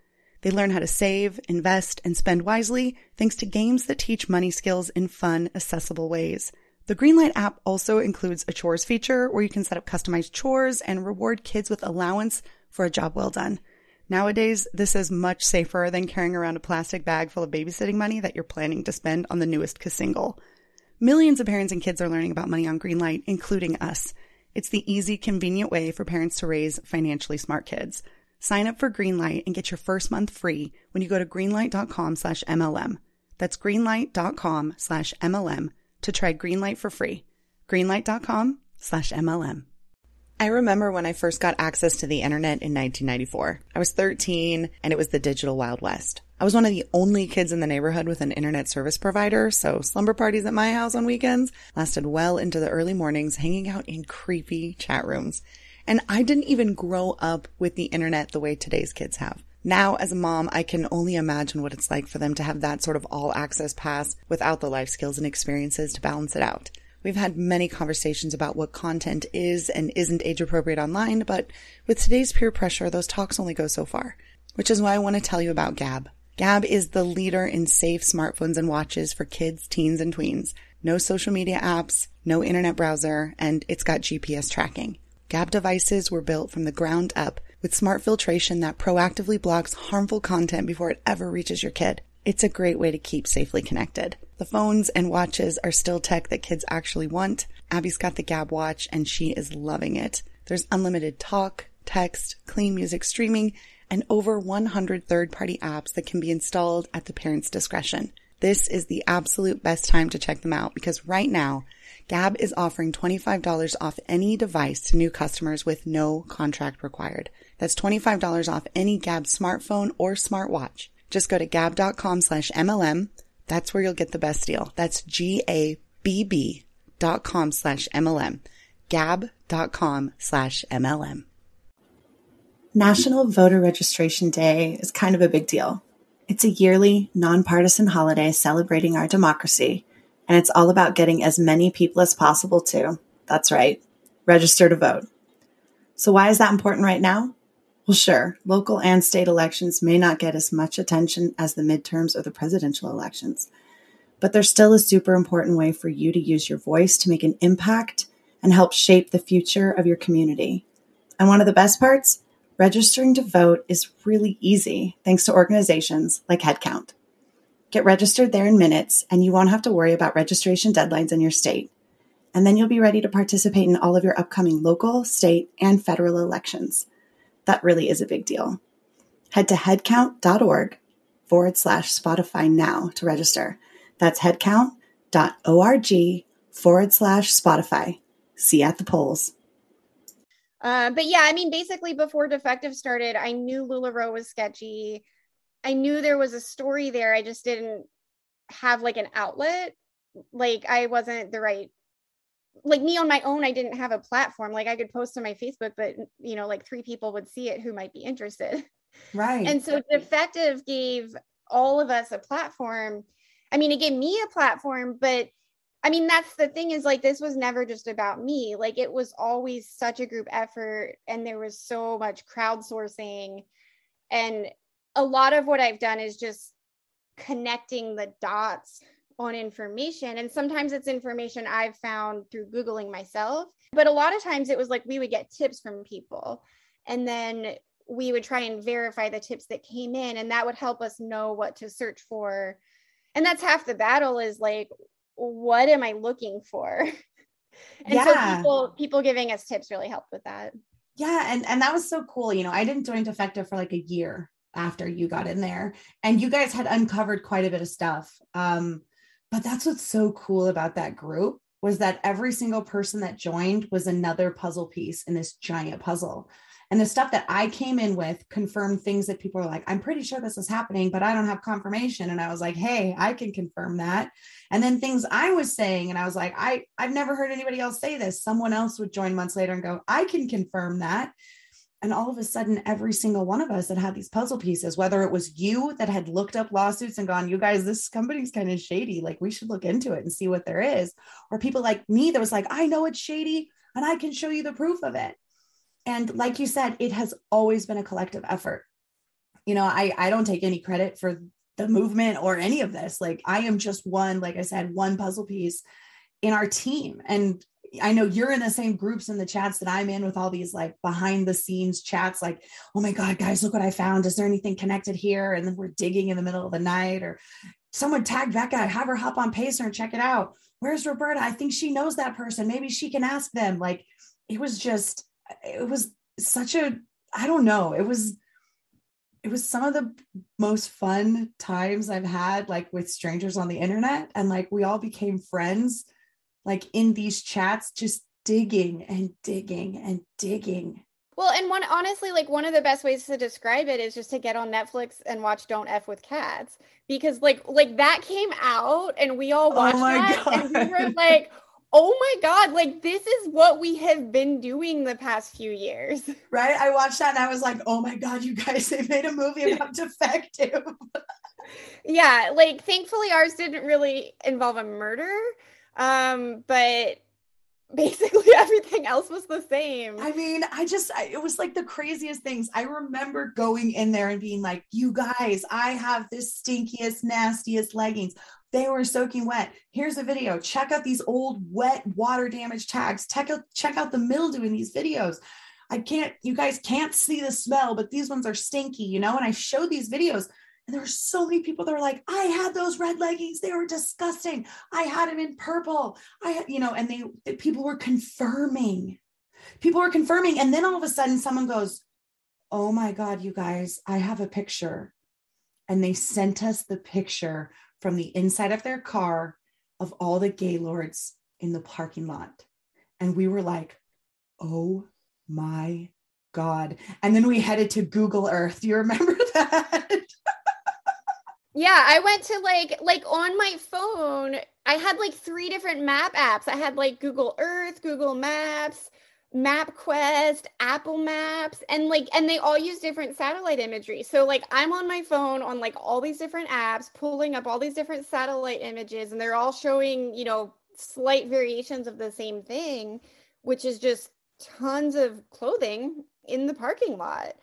They learn how to save, invest, and spend wisely thanks to games that teach money skills in fun, accessible ways. The Greenlight app also includes a chores feature where you can set up customized chores and reward kids with allowance for a job well done. Nowadays, this is much safer than carrying around a plastic bag full of babysitting money that you're planning to spend on the newest cassingle. Millions of parents and kids are learning about money on Greenlight, including us. It's the easy, convenient way for parents to raise financially smart kids. Sign up for Greenlight and get your first month free when you go to greenlight.com slash MLM. That's greenlight.com slash MLM to try Greenlight for free. Greenlight.com slash MLM. I remember when I first got access to the internet in 1994. I was 13 and it was the digital Wild West. I was one of the only kids in the neighborhood with an internet service provider, so slumber parties at my house on weekends lasted well into the early mornings, hanging out in creepy chat rooms. And I didn't even grow up with the internet the way today's kids have. Now, as a mom, I can only imagine what it's like for them to have that sort of all access pass without the life skills and experiences to balance it out. We've had many conversations about what content is and isn't age appropriate online, but with today's peer pressure, those talks only go so far. Which is why I want to tell you about Gabb. Gabb is the leader in safe smartphones and watches for kids, teens, and tweens. No social media apps, no internet browser, and it's got GPS tracking. Gabb devices were built from the ground up with smart filtration that proactively blocks harmful content before it ever reaches your kid. It's a great way to keep safely connected. The phones and watches are still tech that kids actually want. Abby's got the Gabb watch and she is loving it. There's unlimited talk, text, clean music streaming, and over 100 third party apps that can be installed at the parent's discretion. This is the absolute best time to check them out because right now, Gabb is offering $25 off any device to new customers with no contract required. That's $25 off any Gabb smartphone or smartwatch. Just go to gabb.com slash MLM. That's where you'll get the best deal. That's G-A-B-B dot com slash MLM. Gabb.com slash MLM. National Voter Registration Day is kind of a big deal. It's a yearly, nonpartisan holiday celebrating our democracy, and it's all about getting as many people as possible to, that's right, register to vote. So, why is that important right now? Well, sure, local and state elections may not get as much attention as the midterms or the presidential elections, but they're still a super important way for you to use your voice to make an impact and help shape the future of your community. And one of the best parts? Registering to vote is really easy thanks to organizations like Headcount. Get registered there in minutes, and you won't have to worry about registration deadlines in your state. And then you'll be ready to participate in all of your upcoming local, state, and federal elections that really is a big deal. Head to headcount.org forward slash Spotify now to register. That's headcount.org forward slash Spotify. See you at the polls. Uh, but yeah, I mean, basically, before Defective started, I knew LuLaRoe was sketchy. I knew there was a story there. I just didn't have like an outlet. Like, I wasn't the right, like, me on my own, I didn't have a platform. Like, I could post on my Facebook, but, you know, like three people would see it who might be interested. Right. And so Defective gave all of us a platform. I mean, it gave me a platform, but I mean, that's the thing is like, this was never just about me. Like, it was always such a group effort, and there was so much crowdsourcing. And a lot of what I've done is just connecting the dots on information. And sometimes it's information I've found through Googling myself. But a lot of times it was like we would get tips from people. And then we would try and verify the tips that came in, and that would help us know what to search for. And that's half the battle is like, what am I looking for? and yeah. so people people giving us tips really helped with that. Yeah, and and that was so cool. You know, I didn't join Defective for like a year after you got in there, and you guys had uncovered quite a bit of stuff. Um, but that's what's so cool about that group was that every single person that joined was another puzzle piece in this giant puzzle. And the stuff that I came in with confirmed things that people are like, I'm pretty sure this is happening, but I don't have confirmation. And I was like, hey, I can confirm that. And then things I was saying, and I was like, I, I've never heard anybody else say this. Someone else would join months later and go, I can confirm that. And all of a sudden, every single one of us that had these puzzle pieces, whether it was you that had looked up lawsuits and gone, you guys, this company's kind of shady. Like, we should look into it and see what there is. Or people like me that was like, I know it's shady and I can show you the proof of it and like you said it has always been a collective effort you know i i don't take any credit for the movement or any of this like i am just one like i said one puzzle piece in our team and I know you're in the same groups in the chats that I'm in with all these like behind the scenes chats, like, oh my God, guys, look what I found. Is there anything connected here? And then we're digging in the middle of the night, or someone tag that guy, have her hop on Pacer and check it out. Where's Roberta? I think she knows that person. Maybe she can ask them. Like, it was just it was such a I don't know. It was it was some of the most fun times I've had like with strangers on the internet and like we all became friends like in these chats just digging and digging and digging. Well, and one honestly, like one of the best ways to describe it is just to get on Netflix and watch Don't F with Cats because like like that came out and we all oh watched oh that God. and we were like, oh my god like this is what we have been doing the past few years right i watched that and i was like oh my god you guys they made a movie about defective yeah like thankfully ours didn't really involve a murder um but basically everything else was the same. I mean, I just, I, it was like the craziest things. I remember going in there and being like, you guys, I have this stinkiest, nastiest leggings. They were soaking wet. Here's a video. Check out these old wet water damage tags. Check out, check out the mildew in these videos. I can't, you guys can't see the smell, but these ones are stinky, you know? And I showed these videos and there were so many people that were like, I had those red leggings. They were disgusting. I had them in purple. I had, you know, and they, people were confirming. People were confirming. And then all of a sudden someone goes, Oh my God, you guys, I have a picture. And they sent us the picture from the inside of their car of all the Gaylords in the parking lot. And we were like, oh my God. And then we headed to Google Earth. Do you remember that? Yeah, I went to like like on my phone, I had like three different map apps. I had like Google Earth, Google Maps, MapQuest, Apple Maps, and like, and they all use different satellite imagery. So, like, I'm on my phone on like all these different apps, pulling up all these different satellite images, and they're all showing, you know, slight variations of the same thing, which is just tons of clothing in the parking lot.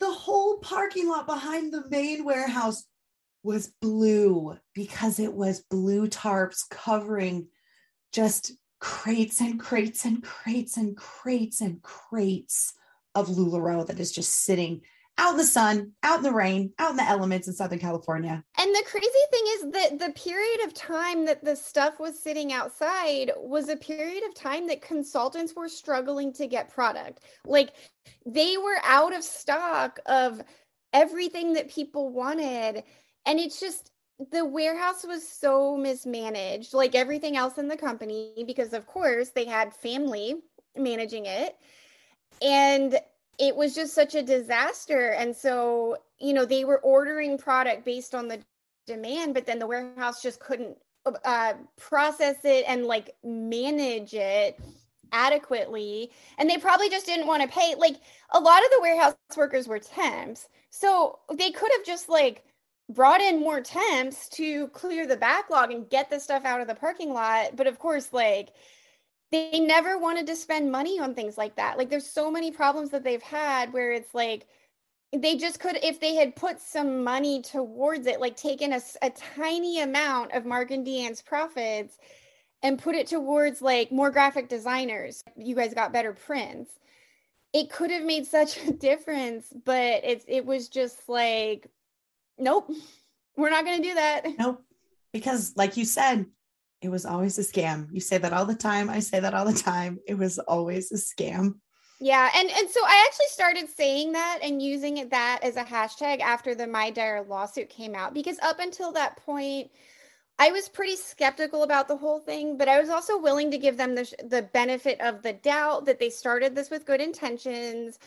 The whole parking lot behind the main warehouse was blue because it was blue tarps covering just crates and crates and crates and crates and crates of LuLaRoe that is just sitting out in the sun, out in the rain, out in the elements in Southern California. And the crazy thing is that the period of time that the stuff was sitting outside was a period of time that consultants were struggling to get product. Like they were out of stock of everything that people wanted. And it's just the warehouse was so mismanaged, like everything else in the company, because of course they had family managing it. And it was just such a disaster. And so, you know, they were ordering product based on the demand, but then the warehouse just couldn't uh, process it and like manage it adequately. And they probably just didn't want to pay. Like a lot of the warehouse workers were temps. So they could have just like brought in more temps to clear the backlog and get the stuff out of the parking lot. But of course, like they never wanted to spend money on things like that. Like there's so many problems that they've had where it's like they just could if they had put some money towards it, like taken a, a tiny amount of Mark and DeAnne's profits and put it towards like more graphic designers. You guys got better prints. It could have made such a difference, but it's it was just like, nope, we're not gonna do that. Nope. Because like you said, it was always a scam. You say that all the time. I say that all the time. It was always a scam. Yeah, and and so I actually started saying that and using that as a hashtag after the My Dyer lawsuit came out because up until that point I was pretty skeptical about the whole thing, but I was also willing to give them the the benefit of the doubt that they started this with good intentions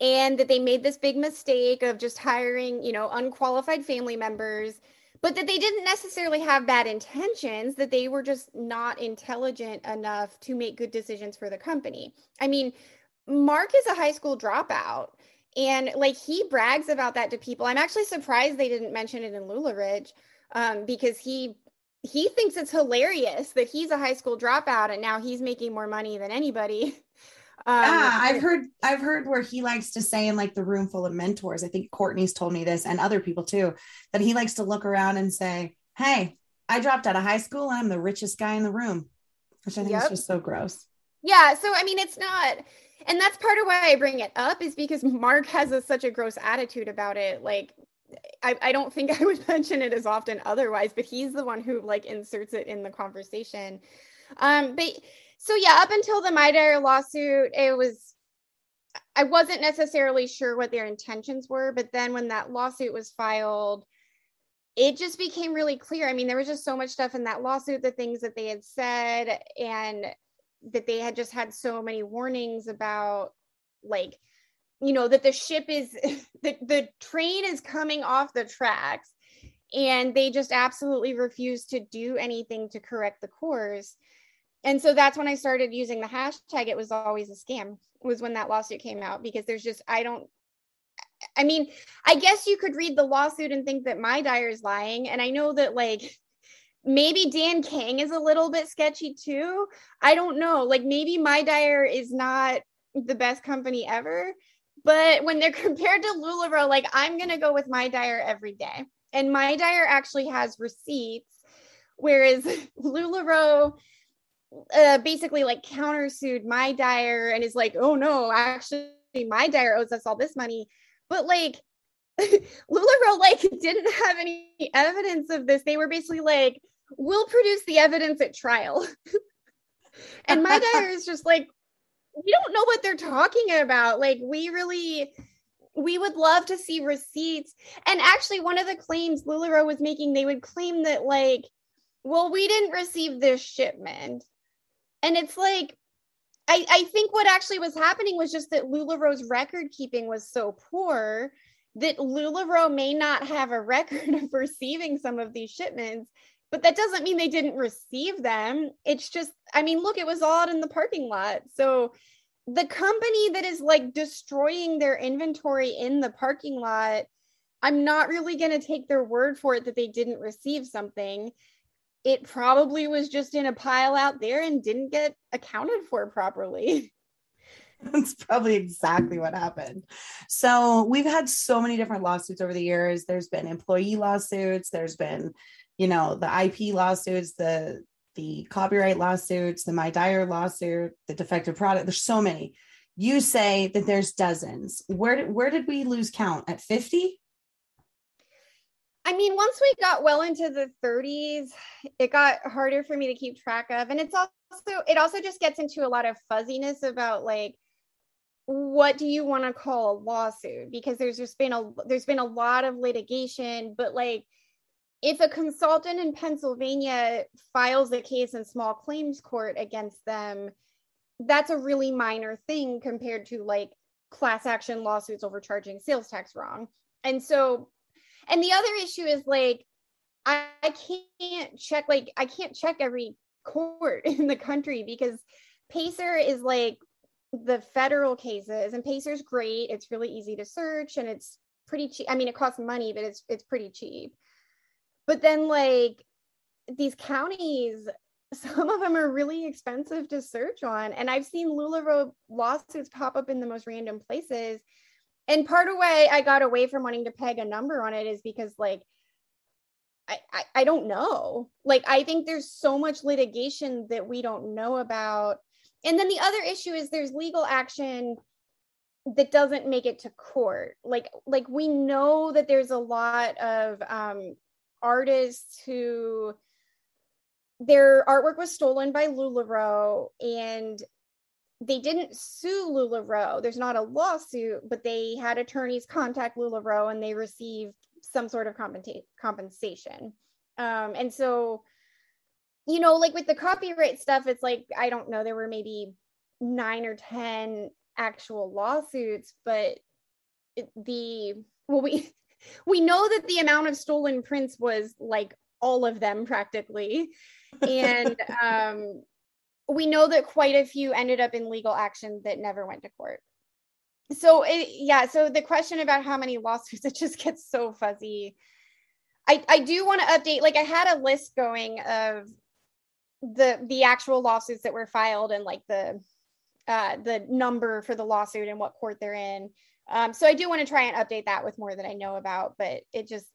and that they made this big mistake of just hiring, you know, unqualified family members but that they didn't necessarily have bad intentions, that they were just not intelligent enough to make good decisions for the company. I mean, Mark is a high school dropout. And like he brags about that to people. I'm actually surprised they didn't mention it in LuLaRich um, because he he thinks it's hilarious that he's a high school dropout and now he's making more money than anybody. Um, yeah, I've heard I've heard where he likes to say in like the room full of mentors. I think Courtney's told me this and other people too, that he likes to look around and say, Hey, I dropped out of high school. I'm the richest guy in the room, which I think yep. is just so gross. Yeah. So I mean it's not and that's part of why I bring it up is because Mark has a, such a gross attitude about it. Like I, I don't think I would mention it as often otherwise, but he's the one who like inserts it in the conversation. Um, but so yeah, up until the Dyer lawsuit, it was I wasn't necessarily sure what their intentions were, but then when that lawsuit was filed, it just became really clear. I mean, there was just so much stuff in that lawsuit, the things that they had said, and that they had just had so many warnings about, like, you know, that the ship is, the, the train is coming off the tracks, and they just absolutely refused to do anything to correct the course and so that's when I started using the hashtag. It was always a scam, was when that lawsuit came out because there's just, I don't, I mean, I guess you could read the lawsuit and think that My Dyer is lying. And I know that like maybe Dan Kang is a little bit sketchy too. I don't know. Like maybe My Dyer is not the best company ever. But when they're compared to LuLaRoe, like I'm going to go with My Dyer every day. And My Dyer actually has receipts, whereas LuLaRoe uh, basically like countersued my dyer and is like, oh no, actually my dyer owes us all this money. But like LuLaRoe like didn't have any evidence of this. They were basically like, we'll produce the evidence at trial. and my dyer is just like, we don't know what they're talking about. Like we really we would love to see receipts. And actually, one of the claims LuLaRoe was making, they would claim that, like, well, we didn't receive this shipment and it's like I, I think what actually was happening was just that LuLaRoe's record keeping was so poor that LuLaRoe may not have a record of receiving some of these shipments, but that doesn't mean they didn't receive them. It's just, I mean, look, it was all out in the parking lot. So the company that is like destroying their inventory in the parking lot, I'm not really going to take their word for it that they didn't receive something it probably was just in a pile out there and didn't get accounted for properly. That's probably exactly what happened. So, we've had so many different lawsuits over the years. There's been employee lawsuits, there's been, you know, the IP lawsuits, the the copyright lawsuits, the My Dyer lawsuit, the defective product. There's so many. You say that there's dozens. Where did where did we lose count? At 50? I mean, once we got well into the 30s, it got harder for me to keep track of. And it's also, it also just gets into a lot of fuzziness about like what do you want to call a lawsuit because there's just been a there's been a lot of litigation but like if a consultant in Pennsylvania files a case in small claims court against them that's a really minor thing compared to like class action lawsuits overcharging sales tax wrong and so and the other issue is like I, I can't check like I can't check every court in the country because Pacer is like the federal cases and Pacer's great. It's really easy to search and it's pretty cheap. I mean, it costs money, but it's it's pretty cheap. But then like these counties, some of them are really expensive to search on. And I've seen LuLaRoe lawsuits pop up in the most random places. And part of why I got away from wanting to peg a number on it is because like I, I, I don't know. Like I think there's so much litigation that we don't know about and then the other issue is there's legal action that doesn't make it to court like like we know that there's a lot of um artists who their artwork was stolen by LuLaRoe and they didn't sue LuLaRoe. There's not a lawsuit, but they had attorneys contact LuLaRoe and they received some sort of compensa- compensation. Um, and so you know, like with the copyright stuff, it's like, I don't know, there were maybe nine or 10 actual lawsuits, but the, well, we, we know that the amount of stolen prints was like all of them practically. And um, we know that quite a few ended up in legal action that never went to court. So, it, yeah, so the question about how many lawsuits, it just gets so fuzzy. I, I do want to update, like, I had a list going of the the actual lawsuits that were filed and like the uh, the number for the lawsuit and what court they're in. Um, so I do want to try and update that with more that I know about, but it just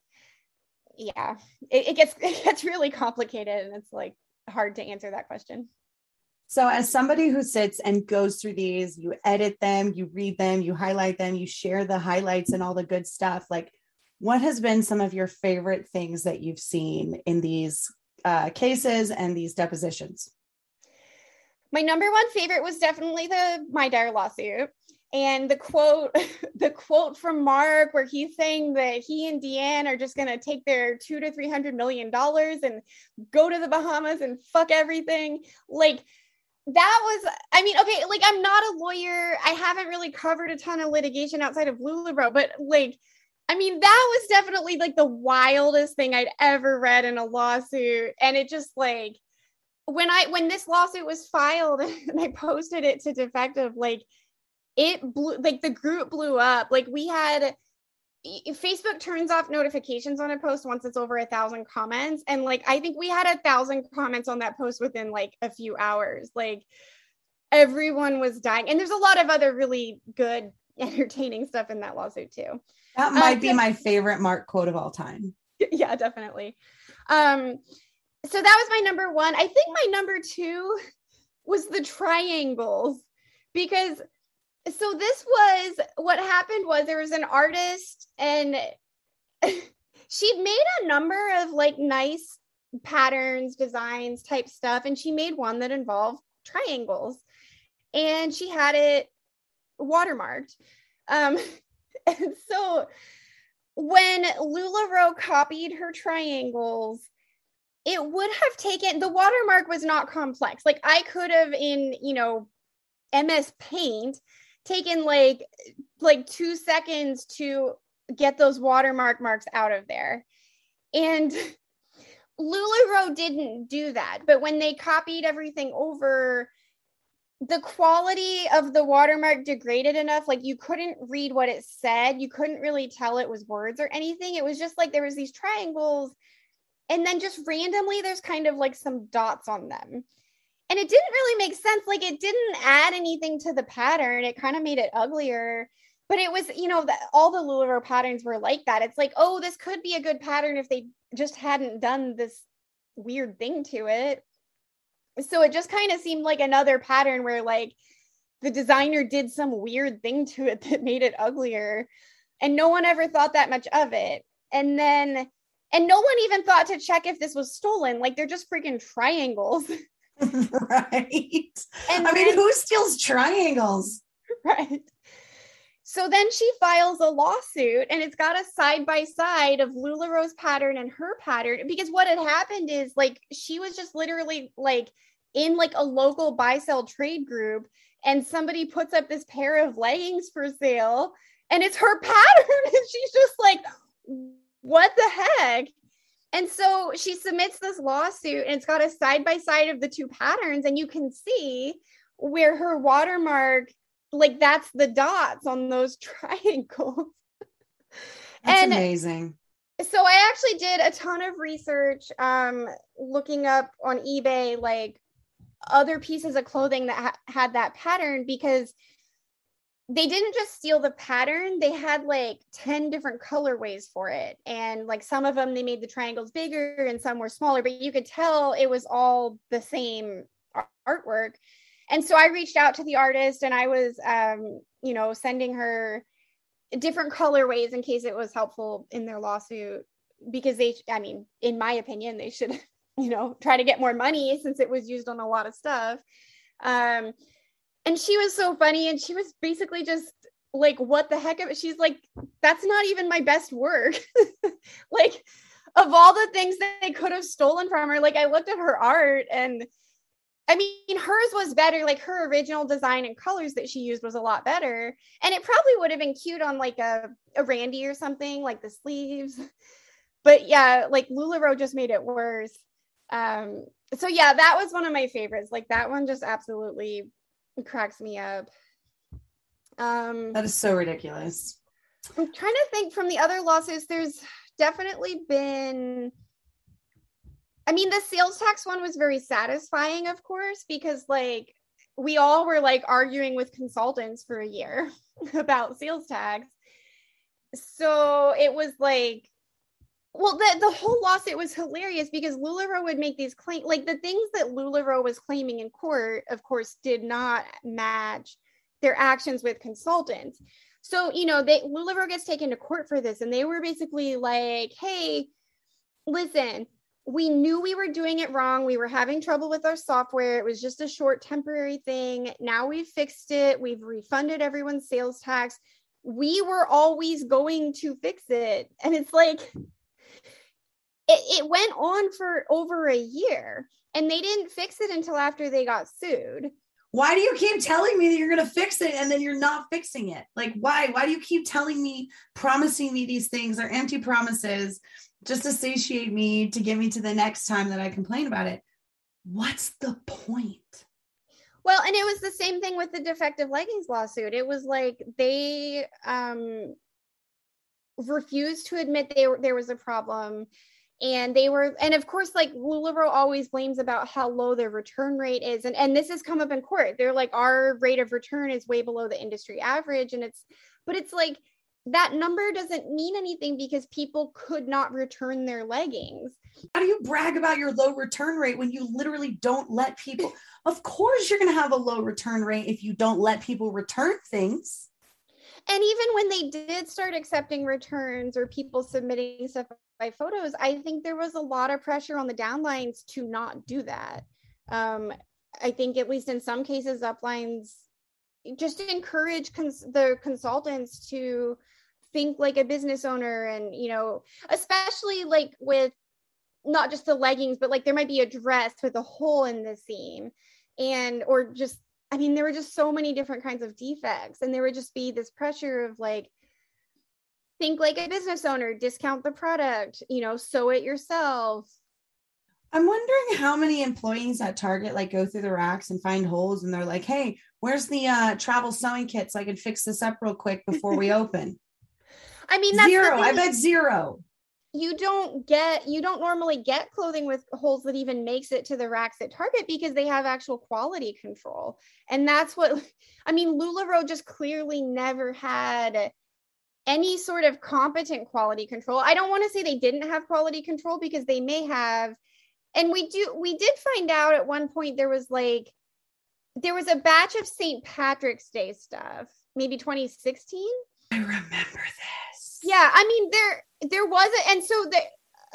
yeah, it, it gets it gets really complicated and it's like hard to answer that question. So, as somebody who sits and goes through these, you edit them, you read them, you highlight them, you share the highlights and all the good stuff. Like, what has been some of your favorite things that you've seen in these uh, cases and these depositions? My number one favorite was definitely the My Dyer lawsuit. And the quote, the quote from Mark, where he's saying that he and DeAnne are just gonna take their two to three hundred million dollars and go to the Bahamas and fuck everything. Like that was, I mean, okay, like I'm not a lawyer. I haven't really covered a ton of litigation outside of LuLaRoe, but like I mean, that was definitely like the wildest thing I'd ever read in a lawsuit. And it just like when I when this lawsuit was filed and I posted it to defective, like it blew like the group blew up. Like we had Facebook turns off notifications on a post once it's over a thousand comments. And like I think we had a thousand comments on that post within like a few hours. Like everyone was dying. And there's a lot of other really good entertaining stuff in that lawsuit too. That might uh, be my favorite Mark quote of all time. Yeah, definitely. Um, so that was my number one. I think my number two was the triangles because so this was what happened was there was an artist and she made a number of like nice patterns, designs type stuff, and she made one that involved triangles and she had it watermarked. Um, and so when LuLaRoe copied her triangles, it would have taken the watermark was not complex. Like I could have in, you know, MS Paint taken like like 2 seconds to get those watermark marks out of there. And LuLaRoe didn't do that, but when they copied everything over the quality of the watermark degraded enough like you couldn't read what it said. You couldn't really tell it was words or anything. It was just like there was these triangles and then just randomly there's kind of like some dots on them and it didn't really make sense like it didn't add anything to the pattern. It kind of made it uglier. But it was you know that all the LuLaRoe patterns were like that. It's like oh this could be a good pattern if they just hadn't done this weird thing to it. So it just kind of seemed like another pattern where like the designer did some weird thing to it that made it uglier. And no one ever thought that much of it. And then and no one even thought to check if this was stolen. Like they're just freaking triangles right. And i then, mean who steals triangles? Right. So then she files a lawsuit and it's got a side by side of LuLaRoe's pattern and her pattern because what had happened is like she was just literally like in like a local buy sell trade group and somebody puts up this pair of leggings for sale and it's her pattern and she's just like what the heck and so she submits this lawsuit and it's got a side by side of the two patterns and you can see where her watermark like that's the dots on those triangles. That's and amazing. so i actually did a ton of research um looking up on ebay like other pieces of clothing that ha- had that pattern because they didn't just steal the pattern they had like 10 different colorways for it. And like some of them they made the triangles bigger and some were smaller but you could tell it was all the same artwork. And so i reached out to the artist and i was um you know sending her different colorways in case it was helpful in their lawsuit because they i mean in my opinion they should you know try to get more money since it was used on a lot of stuff. Um and she was so funny and she was basically just like what the heck of she's like that's not even my best work like of all the things that they could have stolen from her like i looked at her art and I mean, hers was better. Like her original design and colors that she used was a lot better. And it probably would have been cute on like a, a Randy or something, like the sleeves. But yeah, like LuLaRoe just made it worse. Um, so yeah, that was one of my favorites. Like that one just absolutely cracks me up. Um, that is so ridiculous. I'm trying to think from the other lawsuits, there's definitely been I mean, the sales tax one was very satisfying, of course, because like we all were like arguing with consultants for a year about sales tax. So it was like, well, the, the whole lawsuit was hilarious because LuLaRoe would make these claims, like the things that LuLaRoe was claiming in court, of course, did not match their actions with consultants. So, you know, they LuLaRoe gets taken to court for this, and they were basically like, hey, listen, we knew we were doing it wrong. We were having trouble with our software. It was just a short temporary thing. Now we've fixed it. We've refunded everyone's sales tax. We were always going to fix it. And it's like, it, it went on for over a year and they didn't fix it until after they got sued. Why do you keep telling me that you're going to fix it and then you're not fixing it? Like, why? Why do you keep telling me, promising me these things? They're empty promises just to satiate me to get me to the next time that I complain about it. What's the point? Well, and it was the same thing with the defective leggings lawsuit. It was like they um, refused to admit they were, there was a problem. And they were, and of course, like LuLaRoe always blames about how low their return rate is. And, and this has come up in court. They're like, our rate of return is way below the industry average. And it's, but it's like, that number doesn't mean anything because people could not return their leggings. How do you brag about your low return rate when you literally don't let people? of course, you're going to have a low return rate if you don't let people return things. And even when they did start accepting returns or people submitting stuff by photos, I think there was a lot of pressure on the downlines to not do that. Um, I think, at least in some cases, uplines just encourage cons- the consultants to think like a business owner and you know especially like with not just the leggings but like there might be a dress with a hole in the seam and or just i mean there were just so many different kinds of defects and there would just be this pressure of like think like a business owner discount the product you know sew it yourself i'm wondering how many employees at target like go through the racks and find holes and they're like hey where's the uh travel sewing kit so i can fix this up real quick before we open I mean, that's zero. I bet zero. You don't get, you don't normally get clothing with holes that even makes it to the racks at Target because they have actual quality control. And that's what, I mean, LuLaRoe just clearly never had any sort of competent quality control. I don't want to say they didn't have quality control because they may have. And we do, we did find out at one point there was like, there was a batch of St. Patrick's Day stuff, maybe 2016. I remember that yeah i mean there there was a, and so the,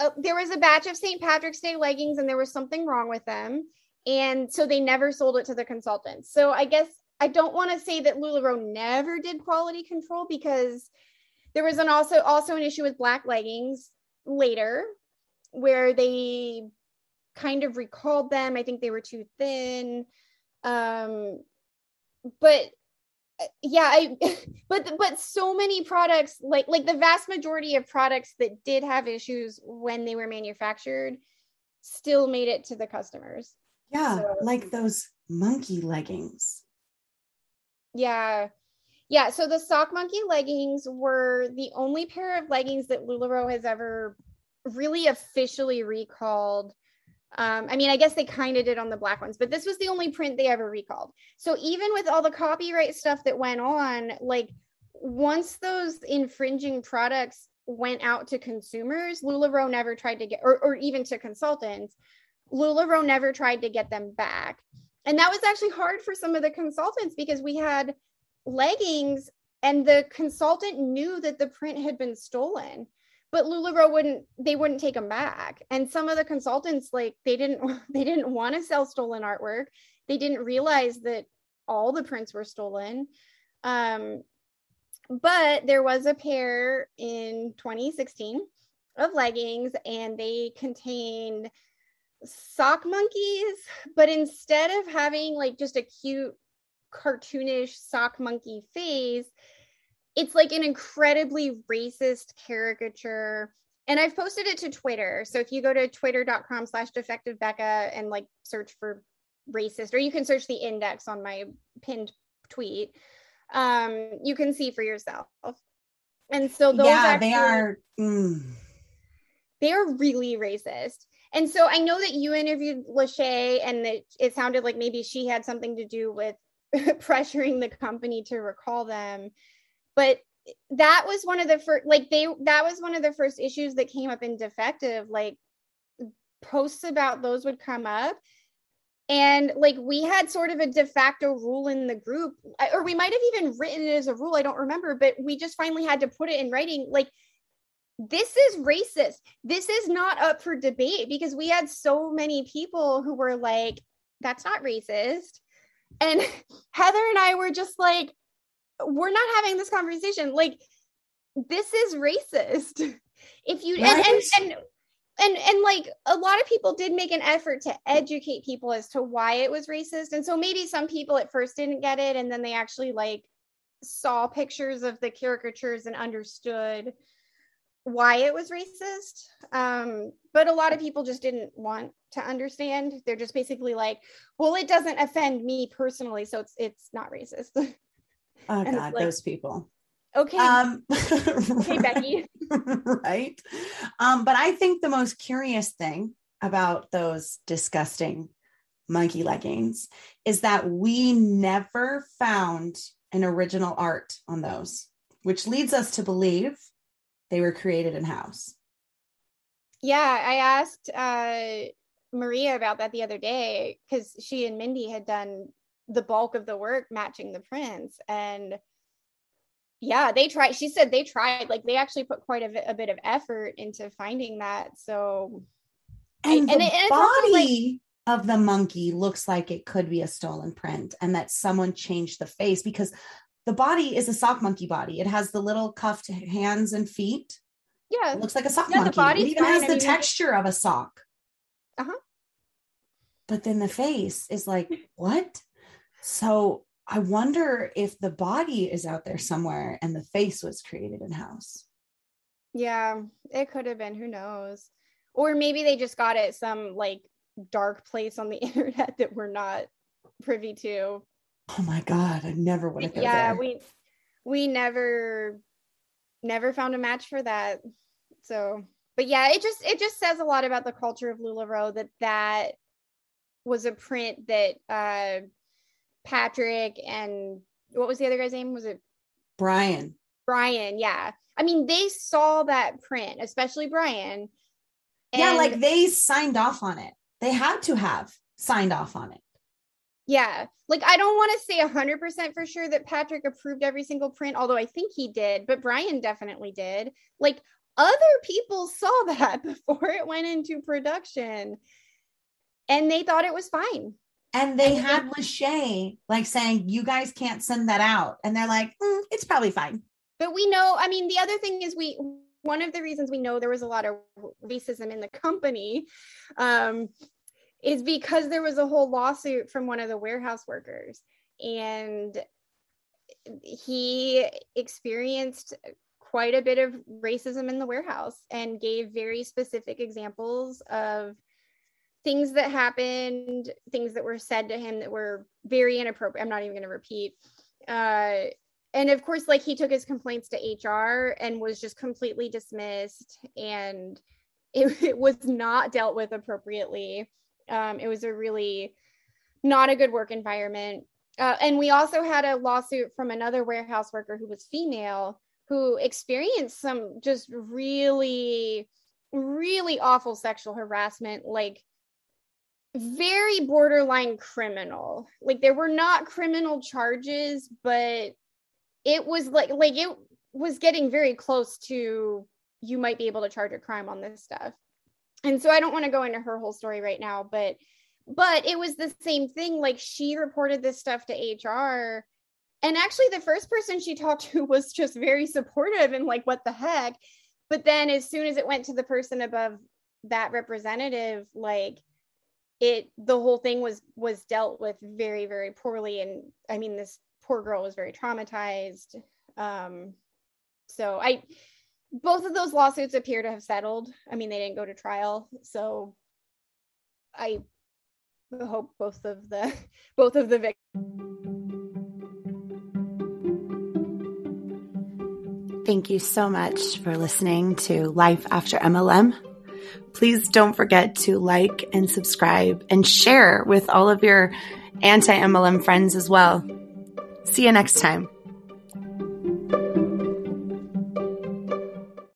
uh, there was a batch of st patrick's day leggings and there was something wrong with them and so they never sold it to the consultants so i guess I don't want to say that LuLaRoe never did quality control because there was an also also an issue with black leggings later where they kind of recalled them. I think they were too thin. Um, but Uh, yeah, I but but so many products like like the vast majority of products that did have issues when they were manufactured still made it to the customers. Yeah, so, like those monkey leggings. Yeah. Yeah, so the sock monkey leggings were the only pair of leggings that LuLaRoe has ever really officially recalled. Um, I mean, I guess they kind of did on the black ones, but this was the only print they ever recalled. So even with all the copyright stuff that went on, like once those infringing products went out to consumers, LuLaRoe never tried to get, or, or even to consultants, LuLaRoe never tried to get them back. And that was actually hard for some of the consultants because we had leggings and the consultant knew that the print had been stolen but LuLaRoe wouldn't they wouldn't take them back. And some of the consultants like they didn't they didn't want to sell stolen artwork. They didn't realize that all the prints were stolen. Um, but there was a pair in 2016 of leggings and they contained sock monkeys. But instead of having like just a cute cartoonish sock monkey face it's like an incredibly racist caricature. And i've posted it to twitter. So if you go to twitter.com slash defective becca and like search for racist or you can search the index on my pinned tweet um you can see for yourself. And so those yeah actually, they are mm. they are really racist. And so i know that you interviewed lachey and that it sounded like maybe she had something to do with pressuring the company to recall them but that was one of the first like they that was one of the first issues that came up in defective like posts about those would come up. And like we had sort of a de facto rule in the group or we might have even written it as a rule i don't remember but we just finally had to put it in writing. Like this is racist. This is not up for debate because we had so many people who were like that's not racist. And heather and i were just like we're not having this conversation. Like this is racist. If you right? and, and and and and like a lot of people did make an effort to educate people as to why it was racist. And so maybe some people at first didn't get it and then they actually like saw pictures of the caricatures and understood why it was racist. Um, but a lot of people just didn't want to understand. They're just basically like well it doesn't offend me personally so it's it's not racist oh god like, those people. Okay. Um okay becky. Right? Um but i think the most curious thing about those disgusting monkey leggings is that we never found an original art on those which leads us to believe they were created in house. Yeah, I asked uh, Maria about that the other day because she and Mindy had done the bulk of the work matching the prints. And yeah, they tried. She said they tried, like, they actually put quite a, a bit of effort into finding that. So, and, I, the and it, body like, of the monkey looks like it could be a stolen print and that someone changed the face because the body is a sock monkey body. It has the little cuffed hands and feet. Yeah. It looks like a sock yeah, monkey. It even has the texture of a sock. Uh-huh. But then the face is like, what? So I wonder if the body is out there somewhere and the face was created in house. Yeah, it could have been. Who knows? Or maybe they just got it some like dark place on the internet that we're not privy to. Oh my god, I never would have. Yeah, there. we we never never found a match for that. So, but yeah, it just it just says a lot about the culture of LuLaRoe that that was a print that uh Patrick and what was the other guy's name? Was it Brian? Brian, yeah. I mean, they saw that print, especially Brian. yeah, like they signed off on it. They had to have signed off on it. Yeah. Like I don't want to say 100% for sure that Patrick approved every single print, although I think he did, but Brian definitely did. Like other people saw that before it went into production and they thought it was fine. And they had Lachey like saying, "You guys can't send that out," and they're like, mm, "It's probably fine." But we know. I mean, the other thing is we. One of the reasons we know there was a lot of racism in the company um, is because there was a whole lawsuit from one of the warehouse workers, and he experienced quite a bit of racism in the warehouse and gave very specific examples of things that happened, things that were said to him that were very inappropriate. I'm not even going to repeat. Uh, and of course, like he took his complaints to HR and was just completely dismissed, and it, it was not dealt with appropriately. Um, it was a really not a good work environment. Uh, and we also had a lawsuit from another warehouse worker who was female who experienced some just really, really awful sexual harassment, like very borderline criminal. Like there were not criminal charges, but it was like like it was getting very close to you might be able to charge a crime on this stuff. And so I don't want to go into her whole story right now, but but it was the same thing like she reported this stuff to HR and actually the first person she talked to was just very supportive and like what the heck but then as soon as it went to the person above that representative like it the whole thing was was dealt with very very poorly. And i mean this poor girl was very traumatized. Um so i both of those lawsuits appear to have settled. I mean they didn't go to trial. So i hope both of the both of the victims Thank you so much for listening to Life After MLM. Please don't forget to like and subscribe and share with all of your anti MLM friends as well. See you next time.